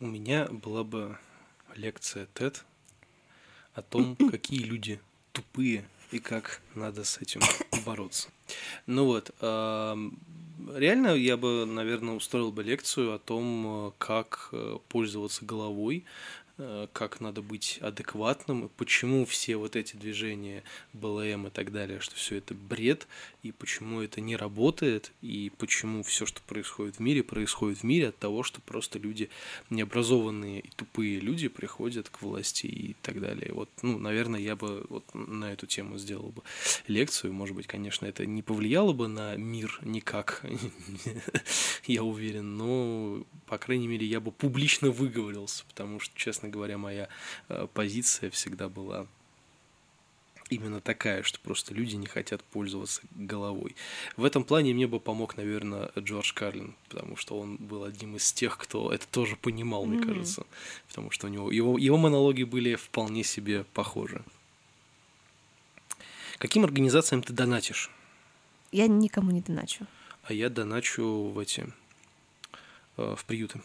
[SPEAKER 1] У меня была бы лекция TED о том, какие люди тупые и как надо с этим бороться. Ну вот, реально я бы, наверное, устроил бы лекцию о том, э, как э, пользоваться головой, как надо быть адекватным, и почему все вот эти движения БЛМ и так далее, что все это бред, и почему это не работает, и почему все, что происходит в мире, происходит в мире от того, что просто люди необразованные и тупые люди приходят к власти и так далее. Вот, ну, наверное, я бы вот на эту тему сделал бы лекцию. Может быть, конечно, это не повлияло бы на мир никак, я уверен, но, по крайней мере, я бы публично выговорился, потому что, честно говоря, моя э, позиция всегда была именно такая, что просто люди не хотят пользоваться головой. В этом плане мне бы помог, наверное, Джордж Карлин, потому что он был одним из тех, кто это тоже понимал, мне
[SPEAKER 2] Мгм.
[SPEAKER 1] кажется, потому что у него его, его монологи были вполне себе похожи. Каким организациям ты донатишь?
[SPEAKER 2] Я никому не доначу.
[SPEAKER 1] А я доначу в эти э, в приюты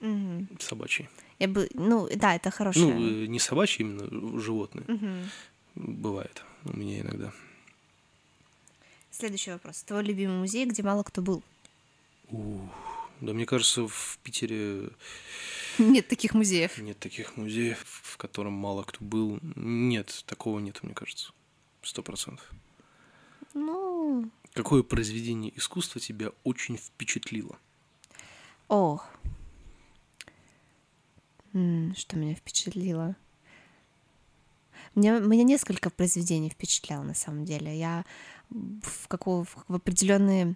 [SPEAKER 2] Мгм.
[SPEAKER 1] собачьи.
[SPEAKER 2] Я бы, ну, да, это хорошая.
[SPEAKER 1] Ну, э, не собачьи, именно животные.
[SPEAKER 2] Мгм.
[SPEAKER 1] Бывает у меня иногда.
[SPEAKER 2] Следующий вопрос. Твой любимый музей, где мало кто был?
[SPEAKER 1] Ух, да мне кажется, в Питере
[SPEAKER 2] Нет таких музеев.
[SPEAKER 1] нет таких музеев, в котором мало кто был. Нет, такого нет, мне кажется. Сто процентов.
[SPEAKER 2] Ну,
[SPEAKER 1] Какое произведение искусства тебя очень впечатлило?
[SPEAKER 2] ох. Что меня впечатлило? Меня, меня несколько произведений впечатляло, на самом деле. Я в, какого, в определенные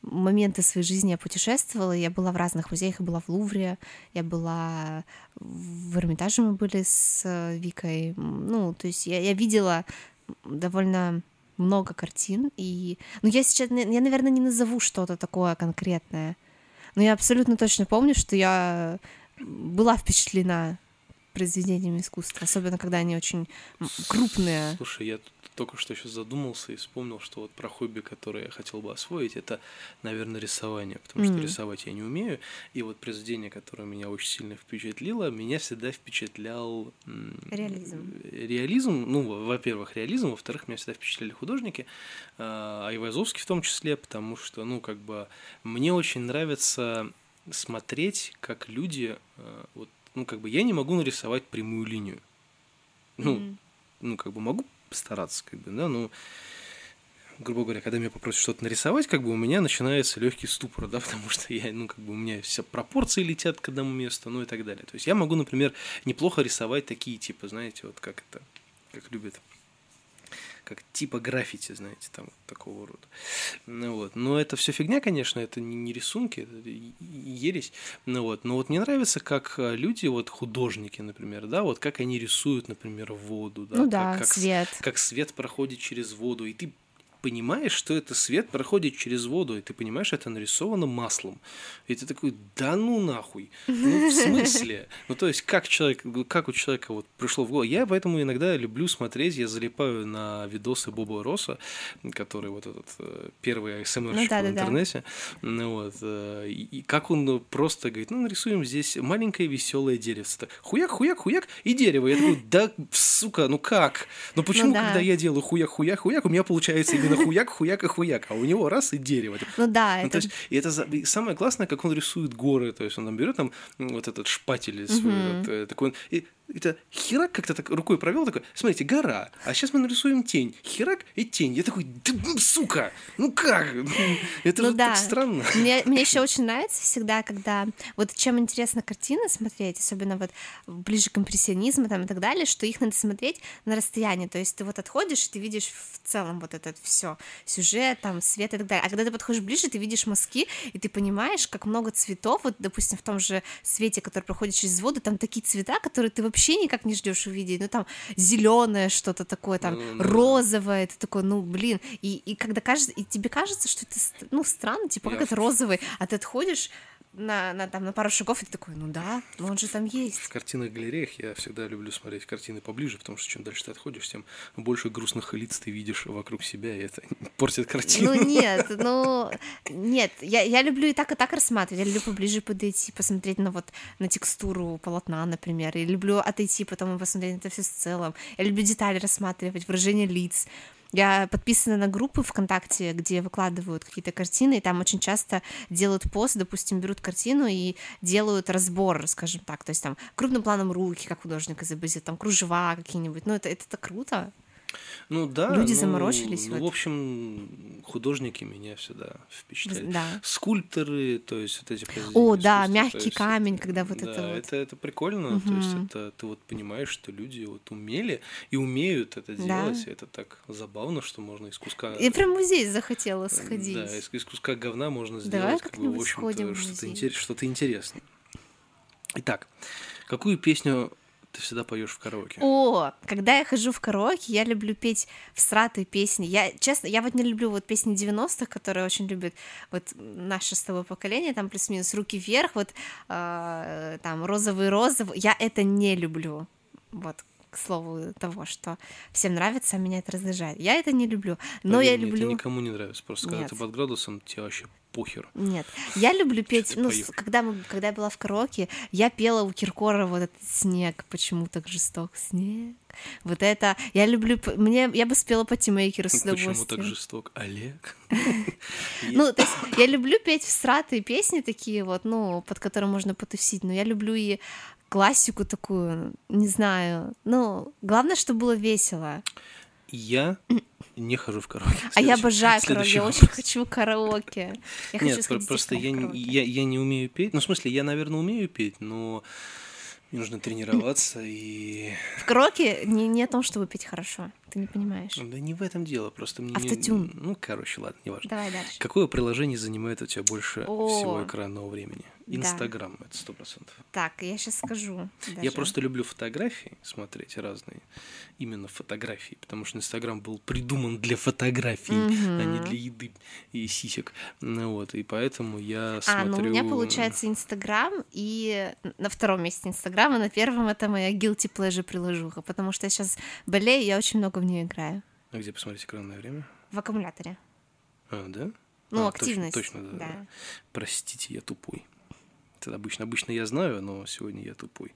[SPEAKER 2] моменты своей жизни я путешествовала. Я была в разных музеях. Я была в Лувре, я была в Эрмитаже мы были с э, Викой. Ну, то есть я, я видела довольно много картин. И... Ну, я сейчас, я, наверное, не назову что-то такое конкретное. Но я абсолютно точно помню, что я была впечатлена произведениями искусства, особенно когда они очень крупные.
[SPEAKER 1] Слушай, я тут только что сейчас задумался и вспомнил, что вот про хобби, которое я хотел бы освоить, это, наверное, рисование, потому что
[SPEAKER 2] Мгм.
[SPEAKER 1] рисовать я не умею. И вот произведение, которое меня очень сильно впечатлило, меня всегда впечатлял
[SPEAKER 2] Реализм.
[SPEAKER 1] Реализм, ну, во- во-первых, реализм, во-вторых, меня всегда впечатляли художники, а Айвазовский в том числе, потому что, ну, как бы, мне очень нравится смотреть, как люди, э, вот, ну, как бы я не могу нарисовать прямую линию. Ну,
[SPEAKER 2] Мгм.
[SPEAKER 1] ну, как бы могу постараться, как бы, да, но грубо говоря, когда меня попросят что-то нарисовать, как бы у меня начинается легкий ступор, да, потому что я, ну, как бы у меня все пропорции летят к одному месту, ну и так далее. То есть я могу, например, неплохо рисовать такие типа, знаете, вот как это, как любят как типа граффити, знаете, там вот такого рода. Ну, вот. Но это все фигня, конечно, это не, не рисунки, это ересь. Ну, вот. Но вот мне нравится, как а, люди, вот художники, например, да, вот как они рисуют, например, воду, да,
[SPEAKER 2] ну
[SPEAKER 1] как,
[SPEAKER 2] да,
[SPEAKER 1] как с-
[SPEAKER 2] свет.
[SPEAKER 1] как свет проходит через воду, и ты понимаешь, что это свет проходит через воду, и ты понимаешь, это нарисовано маслом. И ты такой, да ну нахуй. Ну, в смысле? Ну, то есть, как человек, как у человека вот пришло в голову. Я поэтому иногда люблю смотреть, я залипаю на видосы Боба Росса, который вот этот э, первый АСМРщик
[SPEAKER 2] Ну да,
[SPEAKER 1] в
[SPEAKER 2] да, да.
[SPEAKER 1] интернете. Ну, вот, э, и, как он ну, просто говорит, ну, нарисуем здесь маленькое веселое деревце. Хуяк, хуяк, хуяк, и дерево. Я такой, да, сука, ну как? Ну почему,
[SPEAKER 2] да.
[SPEAKER 1] когда я делаю хуяк, хуяк, хуяк, у меня получается именно хуяк, хуяк и хуяк, а у него раз и дерево.
[SPEAKER 2] Ну да,
[SPEAKER 1] Ну,
[SPEAKER 2] это
[SPEAKER 1] то есть, и это и самое классное, как он рисует горы. То есть он там берет там вот этот шпатель свой,
[SPEAKER 2] Мгм.
[SPEAKER 1] вот, э, такой, и это херак как-то так рукой провел такой, смотрите, гора, а сейчас мы нарисуем тень, херак и тень. Я такой, да, сука, ну как? Это
[SPEAKER 2] Ну
[SPEAKER 1] же
[SPEAKER 2] да.
[SPEAKER 1] так странно.
[SPEAKER 2] Мне, мне еще очень нравится всегда, когда вот чем интересно картины смотреть, особенно вот ближе к импрессионизму там и так далее, что их надо смотреть на расстоянии. То есть ты вот отходишь, и ты видишь в целом вот этот все сюжет, там свет и так далее. А когда ты подходишь ближе, ты видишь мазки, и ты понимаешь, как много цветов. Вот, допустим, в том же свете, который проходит через воду, там такие цвета, которые ты вообще никак не ждешь увидеть. Ну там зеленое что-то такое, там
[SPEAKER 1] да.
[SPEAKER 2] розовое, ты такой, ну блин. И, и когда кажется, и тебе кажется, что это ну странно, типа как это розовый, а ты отходишь на, на, там, на пару шагов, и ты такой, ну да, ну он же там есть.
[SPEAKER 1] В картинных галереях я всегда люблю смотреть картины поближе, потому что чем дальше ты отходишь, тем больше грустных лиц ты видишь вокруг себя, и это портит картину.
[SPEAKER 2] Ну нет, ну нет, я, я люблю и так, и так рассматривать. Я люблю поближе подойти, посмотреть на вот на текстуру полотна, например. Я люблю отойти, потом и посмотреть на это все в целом. Я люблю детали рассматривать, выражение лиц. Я подписана на группы ВКонтакте, где выкладывают какие-то картины, и там очень часто делают пост, допустим, берут картину и делают разбор, скажем так, то есть там крупным планом руки, как художник изобразит, там кружева какие-нибудь, ну это, это так круто.
[SPEAKER 1] Ну да.
[SPEAKER 2] Люди
[SPEAKER 1] ну,
[SPEAKER 2] заморочились
[SPEAKER 1] Ну,
[SPEAKER 2] в
[SPEAKER 1] в общем, художники меня всегда впечатляют.
[SPEAKER 2] Да.
[SPEAKER 1] Скульпторы, то есть вот эти
[SPEAKER 2] О, да, мягкий
[SPEAKER 1] есть
[SPEAKER 2] камень, когда вот
[SPEAKER 1] да,
[SPEAKER 2] это вот.
[SPEAKER 1] это, это прикольно, то есть это ты вот понимаешь, что люди вот умели и умеют это
[SPEAKER 2] Да.
[SPEAKER 1] делать, и это так забавно, что можно из куска...
[SPEAKER 2] Я прям в музей захотела сходить.
[SPEAKER 1] Да, из, из куска говна можно
[SPEAKER 2] Давай
[SPEAKER 1] сделать как бы, в общем-то, что-то, интерес- что-то интересное. Итак, какую песню ты всегда поешь в караоке?
[SPEAKER 2] О, когда я хожу в караоке, я люблю петь всратые песни. Я, честно, я вот не люблю вот песни 90-х, которые очень любят вот наше с тобой поколение, там плюс-минус «Руки вверх», вот э, там «Розовый-розовый». Я это не люблю. Вот, к слову того, что всем нравится, а меня это раздражает. Я это не люблю. Но
[SPEAKER 1] Поверь
[SPEAKER 2] я люблю...
[SPEAKER 1] Это никому не нравится. Просто когда
[SPEAKER 2] Нет.
[SPEAKER 1] ты под градусом, тебе вообще похер.
[SPEAKER 2] Нет, я люблю петь, ну,
[SPEAKER 1] поешь?
[SPEAKER 2] когда, мы, когда я была в караоке, я пела у Киркора вот этот снег, почему так жесток снег. Вот это, я люблю, мне, я бы спела по Тимейкеру с
[SPEAKER 1] Почему
[SPEAKER 2] удовольствием.
[SPEAKER 1] так жесток? Олег?
[SPEAKER 2] Ну, то есть я люблю петь всратые песни такие вот, ну, под которые можно потусить, но я люблю и классику такую, не знаю, ну, главное, чтобы было весело.
[SPEAKER 1] Я не хожу в караоке.
[SPEAKER 2] а я
[SPEAKER 1] Следующий-
[SPEAKER 2] обожаю караоке,
[SPEAKER 1] следующий
[SPEAKER 2] я очень хочу караоке. Я хочу
[SPEAKER 1] Нет, про-
[SPEAKER 2] сходить
[SPEAKER 1] просто я, не- я, я не умею петь. Ну, в смысле, я, наверное, умею петь, но мне нужно тренироваться и...
[SPEAKER 2] В караоке не, не о том, чтобы петь хорошо, ты не понимаешь.
[SPEAKER 1] Да не в этом дело, просто мне... не-
[SPEAKER 2] Автотюн.
[SPEAKER 1] Ну, короче, ладно, неважно.
[SPEAKER 2] Давай дальше.
[SPEAKER 1] Какое приложение занимает у тебя больше
[SPEAKER 2] О.
[SPEAKER 1] всего экранного времени?
[SPEAKER 2] Да.
[SPEAKER 1] Инстаграм, это сто процентов.
[SPEAKER 2] Так, я сейчас скажу.
[SPEAKER 1] Я
[SPEAKER 2] даже.
[SPEAKER 1] просто люблю фотографии смотреть разные, именно фотографии, потому что Инстаграм был придуман для фотографий, а не для еды и сисек. Ну вот, и поэтому я
[SPEAKER 2] А,
[SPEAKER 1] смотрю...
[SPEAKER 2] ну у меня получается Инстаграм, и на втором месте Инстаграм, и на первом это моя guilty pleasure приложуха, потому что я сейчас болею, я очень много в нее играю.
[SPEAKER 1] А где посмотреть экранное время?
[SPEAKER 2] В аккумуляторе.
[SPEAKER 1] А, да?
[SPEAKER 2] Ну,
[SPEAKER 1] А,
[SPEAKER 2] активность.
[SPEAKER 1] Точно, точно да,
[SPEAKER 2] да.
[SPEAKER 1] да. Простите, я тупой. Обычно, обычно я знаю, но сегодня я тупой.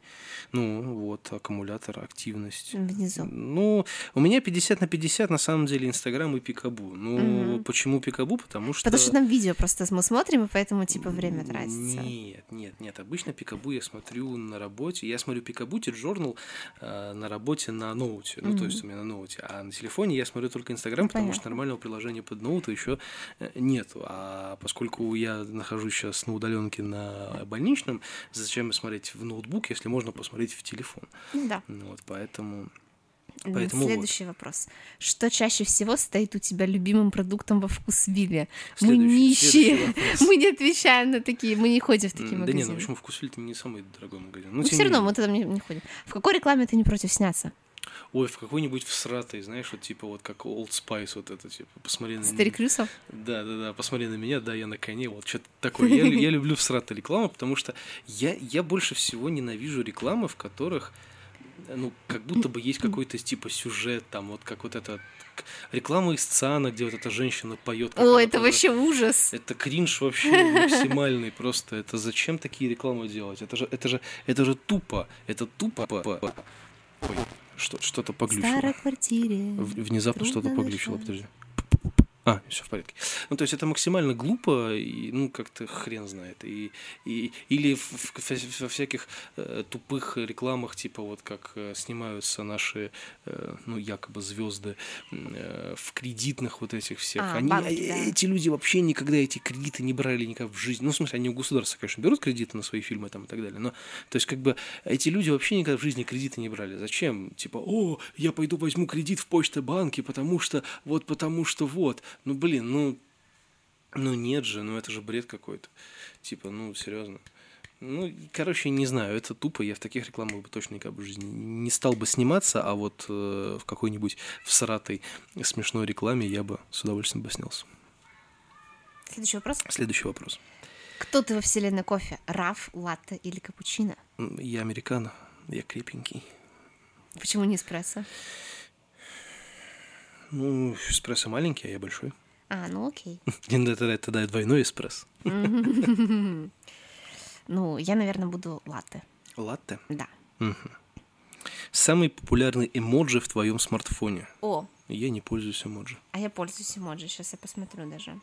[SPEAKER 1] Ну, вот, аккумулятор, активность.
[SPEAKER 2] Внизу.
[SPEAKER 1] Ну, у меня 50 на 50 на самом деле Инстаграм и Пикабу. Ну,
[SPEAKER 2] Мгм.
[SPEAKER 1] почему Пикабу? Потому что...
[SPEAKER 2] Потому что там видео просто мы смотрим, и поэтому типа время тратится.
[SPEAKER 1] Нет, нет, нет. Обычно Пикабу я смотрю на работе. Я смотрю Пикабу, Journal э, на работе на ноуте. Ну, то есть у меня на ноуте. А на телефоне я смотрю только Инстаграм,
[SPEAKER 2] Ну,
[SPEAKER 1] потому что
[SPEAKER 2] понятно.
[SPEAKER 1] нормального приложения под ноуту еще нету. А поскольку я нахожусь сейчас на удаленке на больничном, зачем смотреть в ноутбук, если можно посмотреть в телефон?
[SPEAKER 2] Ну да.
[SPEAKER 1] Ну, Вот, поэтому... Поэтому вот.
[SPEAKER 2] Следующий вопрос. Что чаще всего стоит у тебя любимым продуктом во вкусвилле? Мы нищие. Мы не отвечаем на такие, мы не ходим в такие
[SPEAKER 1] Да
[SPEAKER 2] магазины.
[SPEAKER 1] не, ну почему вкусвиль это не самый дорогой магазин?
[SPEAKER 2] Ну,
[SPEAKER 1] тем
[SPEAKER 2] все равно мы туда не, не ходим. В какой рекламе ты не против сняться?
[SPEAKER 1] Ой, в какой-нибудь всратой, знаешь, вот типа вот как Old Spice, вот это, типа, посмотри на
[SPEAKER 2] Старик Рюсов?
[SPEAKER 1] Да, да, да, посмотри на меня, да, я на коне, вот что-то такое. Я, я люблю всратую рекламу, потому что я, я больше всего ненавижу рекламы, в которых, ну, как будто бы есть какой-то типа сюжет, там, вот как вот это к- реклама из ЦАНа, где вот эта женщина поет.
[SPEAKER 2] О, это вообще ужас.
[SPEAKER 1] Это кринж вообще максимальный просто. Это зачем такие рекламы делать? Это же, это же, это же тупо. Это тупо. Ой, что, что-то
[SPEAKER 2] В
[SPEAKER 1] поглючило.
[SPEAKER 2] старой квартире.
[SPEAKER 1] В- Внезапно что-то поглючило, подожди. А, все в порядке. Ну, то есть это максимально глупо, и, ну, как-то хрен знает. И, и, или в, в- во всяких э, тупых рекламах, типа вот как э, снимаются наши, э, ну, якобы звезды э, в кредитных вот этих всех.
[SPEAKER 2] А,
[SPEAKER 1] они,
[SPEAKER 2] банки,
[SPEAKER 1] э,
[SPEAKER 2] да.
[SPEAKER 1] Эти люди вообще никогда эти кредиты не брали никак в жизни. Ну, в смысле, они у государства, конечно, берут кредиты на свои фильмы там и так далее, но, то есть, как бы, эти люди вообще никогда в жизни кредиты не брали. Зачем? Типа, о, я пойду возьму кредит в Почта-банке, потому что, вот потому что вот. Ну, блин, ну, ну нет же, ну это же бред какой-то. Типа, ну, серьезно. Ну, короче, не знаю, это тупо, я в таких рекламах бы точно никогда в жизни не стал бы сниматься, а вот э, в какой-нибудь всратой смешной рекламе я бы с удовольствием бы снялся.
[SPEAKER 2] Следующий вопрос.
[SPEAKER 1] Следующий вопрос.
[SPEAKER 2] Кто ты во вселенной кофе? Раф, латте или капучино?
[SPEAKER 1] Я американо, я крепенький.
[SPEAKER 2] Почему не эспрессо?
[SPEAKER 1] Ну, эспрессо маленький, а я большой.
[SPEAKER 2] А, ну окей.
[SPEAKER 1] Тогда, тогда, тогда двойной эспрессо.
[SPEAKER 2] Ну, я, наверное, буду латте.
[SPEAKER 1] Латте.
[SPEAKER 2] Да.
[SPEAKER 1] Самый популярный эмоджи в твоем смартфоне.
[SPEAKER 2] О,
[SPEAKER 1] Я не пользуюсь эмоджи.
[SPEAKER 2] а я пользуюсь эмоджи. Сейчас я посмотрю даже.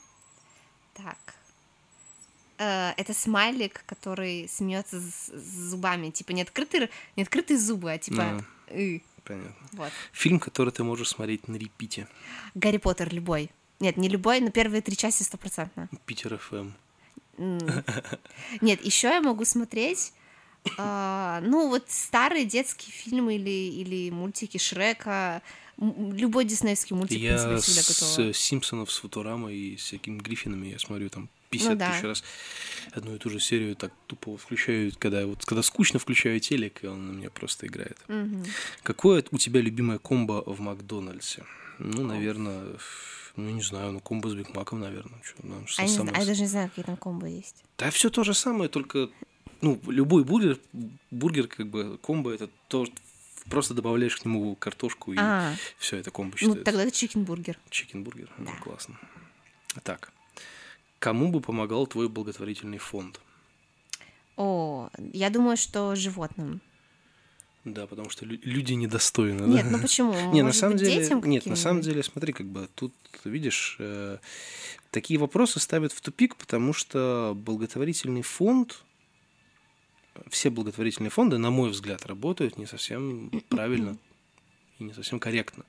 [SPEAKER 2] Так. Э, Это смайлик, который смеется с зубами. Типа не открытые, не открытые зубы, а типа... «ы».
[SPEAKER 1] Понятно.
[SPEAKER 2] Вот.
[SPEAKER 1] Фильм, который ты можешь смотреть на репите.
[SPEAKER 2] Гарри Поттер любой. Нет, не любой, но первые три части стопроцентно.
[SPEAKER 1] Питер ФМ.
[SPEAKER 2] М. Нет, еще я могу смотреть, а, ну, вот старые детские фильмы или, или мультики Шрека, любой диснеевский мультик, в принципе,
[SPEAKER 1] Я
[SPEAKER 2] я всегда
[SPEAKER 1] с
[SPEAKER 2] готова.
[SPEAKER 1] Симпсонов, с Футурамой и с всякими Гриффинами я смотрю там 50
[SPEAKER 2] Ну да.
[SPEAKER 1] тысяч раз одну и ту же серию так тупо включаю, когда вот когда скучно включаю телек, и он на меня просто играет.
[SPEAKER 2] Мгм.
[SPEAKER 1] Какое у тебя любимое комбо в Макдональдсе? Ну, наверное, ну, не знаю, ну, комбо с Биг Маком, наверное. Чё, ну,
[SPEAKER 2] А я, не знаю, а я даже не знаю, какие там комбо есть.
[SPEAKER 1] Да все то же самое, только ну, любой бургер, бургер как бы комбо это то, просто добавляешь к нему картошку и
[SPEAKER 2] А,
[SPEAKER 1] все это комбо
[SPEAKER 2] ну
[SPEAKER 1] считается.
[SPEAKER 2] тогда это чикенбургер.
[SPEAKER 1] Чикенбургер, ну,
[SPEAKER 2] Да.
[SPEAKER 1] классно. Так, кому бы помогал твой благотворительный фонд?
[SPEAKER 2] О, я думаю, что животным.
[SPEAKER 1] Да, потому что лю- люди недостойны.
[SPEAKER 2] Нет,
[SPEAKER 1] да?
[SPEAKER 2] ну почему?
[SPEAKER 1] Не, на самом
[SPEAKER 2] быть,
[SPEAKER 1] деле,
[SPEAKER 2] детям
[SPEAKER 1] нет, на самом деле, смотри, как бы тут видишь, э, такие вопросы ставят в тупик, потому что благотворительный фонд, все благотворительные фонды, на мой взгляд, работают не совсем правильно и не совсем корректно,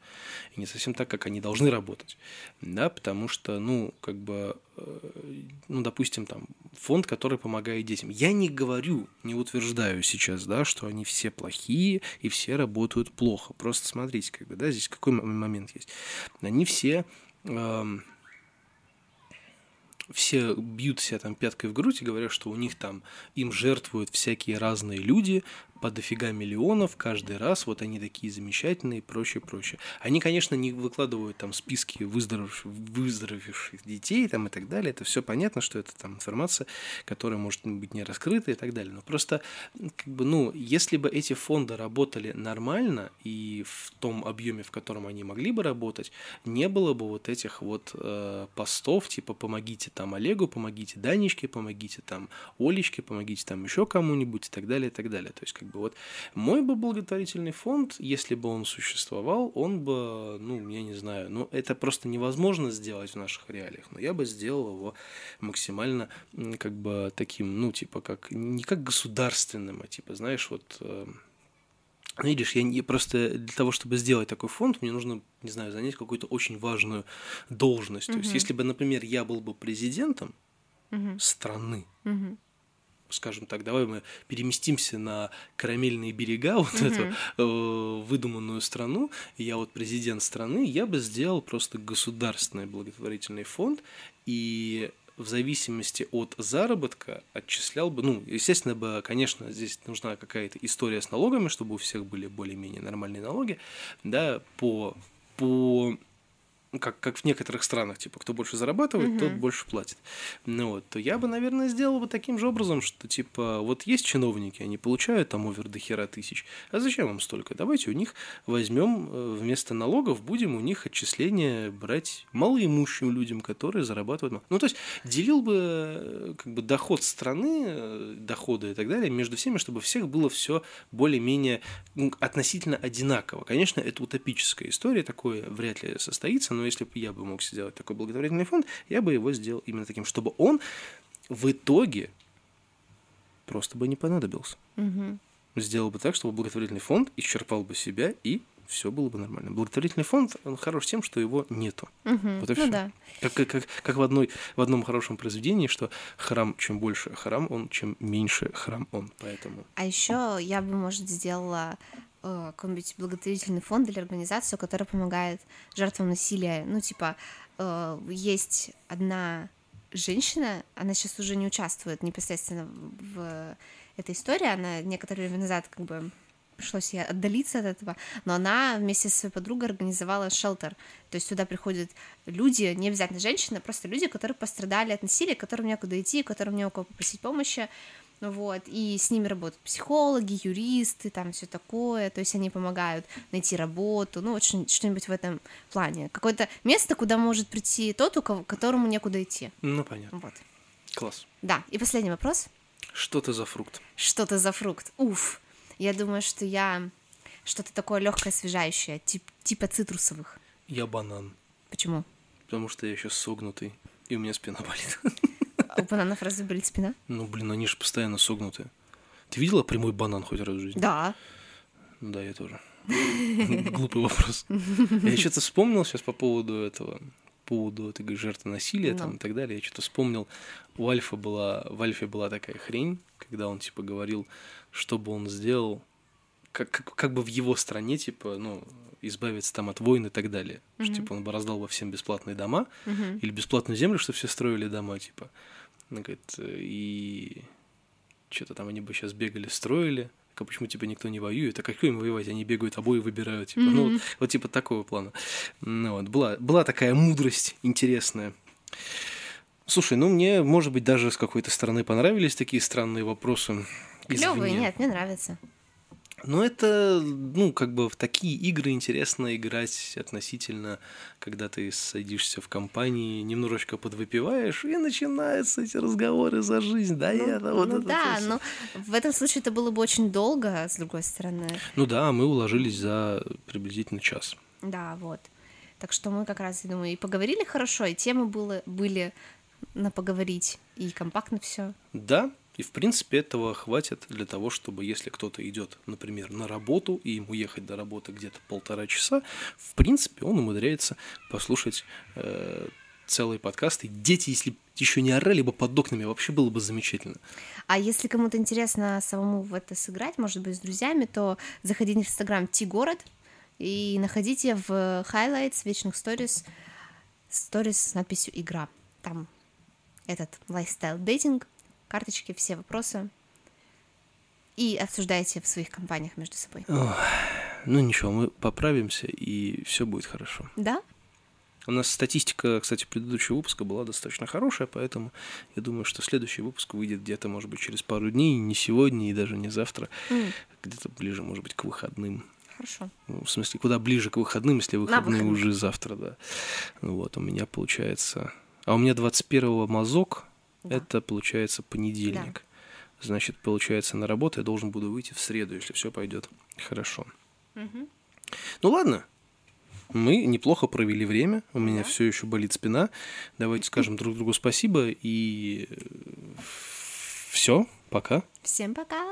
[SPEAKER 1] и не совсем так, как они должны работать, да, потому что, ну, как бы, э, ну, допустим, там, фонд, который помогает детям. Я не говорю, не утверждаю сейчас, да, что они все плохие и все работают плохо. Просто смотрите, как бы, да, здесь какой момент есть. Они все эм, все бьют себя там пяткой в грудь и говорят, что у них там им жертвуют всякие разные люди, по дофига миллионов каждый раз, вот они такие замечательные и прочее, прочее. Они, конечно, не выкладывают там списки выздоровевших, выздоровевших детей там и так далее, это все понятно, что это там информация, которая может быть не раскрыта и так далее, но просто, как бы, ну, если бы эти фонды работали нормально и в том объеме, в котором они могли бы работать, не было бы вот этих вот э, постов, типа помогите там Олегу, помогите Данечке, помогите там Олечке, помогите там еще кому-нибудь и так далее, и так далее. То есть, как бы вот мой бы благотворительный фонд, если бы он существовал, он бы, ну, я не знаю, ну, это просто невозможно сделать в наших реалиях, но я бы сделал его максимально как бы таким, ну, типа, как, не как государственным, а типа, знаешь, вот э, Видишь, я не, просто для того, чтобы сделать такой фонд, мне нужно, не знаю, занять какую-то очень важную должность. Mm-hmm. То есть, если бы, например, я был бы президентом mm-hmm. страны, mm-hmm. Скажем так, давай мы переместимся на карамельные берега, вот mm-hmm. эту э, выдуманную страну, я вот президент страны, я бы сделал просто государственный благотворительный фонд, и в зависимости от заработка отчислял бы, ну, естественно бы, конечно, здесь нужна какая-то история с налогами, чтобы у всех были более-менее нормальные налоги, да, по, по ну, как, как в некоторых странах, типа, кто больше зарабатывает, угу. тот больше платит. Ну вот, то я бы, наверное, сделал бы таким же образом, что, типа, вот есть чиновники, они получают там овер до хера тысяч, а зачем вам столько? Давайте у них возьмем э, вместо налогов, будем у них отчисления брать малоимущим людям, которые зарабатывают. Ну, то есть, делил бы, э, как бы, доход страны, э, доходы и так далее между всеми, чтобы всех было все более-менее ну, относительно одинаково. Конечно, это утопическая история, такое вряд ли состоится, но но если бы я бы мог сделать такой благотворительный фонд, я бы его сделал именно таким, чтобы он в итоге просто бы не понадобился.
[SPEAKER 2] Угу.
[SPEAKER 1] Сделал бы так, чтобы благотворительный фонд исчерпал бы себя и все было бы нормально. Благотворительный фонд, он хорош тем, что его нету.
[SPEAKER 2] Угу.
[SPEAKER 1] Вот и
[SPEAKER 2] ну
[SPEAKER 1] все.
[SPEAKER 2] Да.
[SPEAKER 1] Как, как, как, как в, одной, в одном хорошем произведении, что храм, чем больше храм он, чем меньше храм он. Поэтому.
[SPEAKER 2] А еще я бы, может, сделала какой-нибудь благотворительный фонд или организацию, которая помогает жертвам насилия. Ну, типа, э, есть одна женщина, она сейчас уже не участвует непосредственно в этой истории, она некоторое время назад как бы пришлось ей отдалиться от этого, но она вместе со своей подругой организовала шелтер, то есть сюда приходят люди, не обязательно женщины, просто люди, которые пострадали от насилия, которым некуда идти, которым не у кого попросить помощи, вот, и с ними работают психологи, юристы, там все такое, то есть они помогают найти работу, ну, вот что-нибудь в этом плане. Какое-то место, куда может прийти тот, у кого, которому некуда идти.
[SPEAKER 1] Ну, понятно.
[SPEAKER 2] Вот.
[SPEAKER 1] Класс.
[SPEAKER 2] Да, и последний вопрос.
[SPEAKER 1] Что ты за фрукт?
[SPEAKER 2] Что ты за фрукт? Уф, я думаю, что я что-то такое легкое, освежающее, тип, типа цитрусовых.
[SPEAKER 1] Я банан.
[SPEAKER 2] Почему?
[SPEAKER 1] Потому что я сейчас согнутый, и у меня спина болит.
[SPEAKER 2] А у бананов разве болит спина?
[SPEAKER 1] Ну, блин, они же постоянно согнутые. Ты видела прямой банан хоть раз в жизни?
[SPEAKER 2] Да.
[SPEAKER 1] Да, я тоже. Глупый вопрос. Я что-то вспомнил сейчас по поводу этого, по поводу этой жертвы насилия там и так далее. Я что-то вспомнил. У Альфа была, в Альфе была такая хрень, когда он типа говорил, что бы он сделал, как, как, как бы в его стране, типа, ну, избавиться там от войн и так далее. Mm-hmm. Что, типа, он бы раздал во всем бесплатные дома
[SPEAKER 2] mm-hmm.
[SPEAKER 1] или бесплатную землю, чтобы все строили дома, типа. Она говорит, и что-то там они бы сейчас бегали, строили, а почему типа никто не воюет, а какой им воевать, они бегают, обои выбирают, типа, mm-hmm. ну вот, вот типа такого плана. Ну вот, была, была такая мудрость интересная. Слушай, ну мне, может быть, даже с какой-то стороны понравились такие странные вопросы.
[SPEAKER 2] Клевые, нет, мне нравится.
[SPEAKER 1] Ну, это, ну, как бы в такие игры интересно играть относительно, когда ты садишься в компании, немножечко подвыпиваешь, и начинаются эти разговоры за жизнь, да,
[SPEAKER 2] ну,
[SPEAKER 1] я,
[SPEAKER 2] ну,
[SPEAKER 1] вот
[SPEAKER 2] ну
[SPEAKER 1] это
[SPEAKER 2] да, но в этом случае это было бы очень долго, с другой стороны.
[SPEAKER 1] Ну да, мы уложились за приблизительно час.
[SPEAKER 2] Да, вот. Так что мы как раз, я думаю, и поговорили хорошо, и темы было, были на поговорить, и компактно все.
[SPEAKER 1] Да, и, в принципе, этого хватит для того, чтобы, если кто-то идет, например, на работу, и ему ехать до работы где-то полтора часа, в принципе, он умудряется послушать э, целые подкасты. Дети, если еще не орали бы под окнами, вообще было бы замечательно.
[SPEAKER 2] А если кому-то интересно самому в это сыграть, может быть, с друзьями, то заходите в Инстаграм Ти-город и находите в highlights вечных stories stories с надписью «Игра». Там этот лайфстайл дейтинг, карточки, все вопросы. и обсуждаете в своих компаниях между собой.
[SPEAKER 1] Ох, ну ничего, мы поправимся, и все будет хорошо.
[SPEAKER 2] Да?
[SPEAKER 1] У нас статистика, кстати, предыдущего выпуска была достаточно хорошая, поэтому я думаю, что следующий выпуск выйдет где-то, может быть, через пару дней, не сегодня и даже не завтра,
[SPEAKER 2] М,
[SPEAKER 1] где-то ближе, может быть, к выходным.
[SPEAKER 2] Хорошо.
[SPEAKER 1] Ну, в смысле, куда ближе к выходным, если выходные уже завтра, да. Ну Вот, у меня получается... А у меня 21-го мазок,
[SPEAKER 2] Да.
[SPEAKER 1] это получается понедельник. Значит, получается, на работу я должен буду выйти в среду, если все пойдет хорошо.
[SPEAKER 2] Мгм.
[SPEAKER 1] Ну ладно, мы неплохо провели время, у меня
[SPEAKER 2] Да.
[SPEAKER 1] все еще болит спина. Давайте скажем друг другу спасибо и все, пока.
[SPEAKER 2] Всем пока!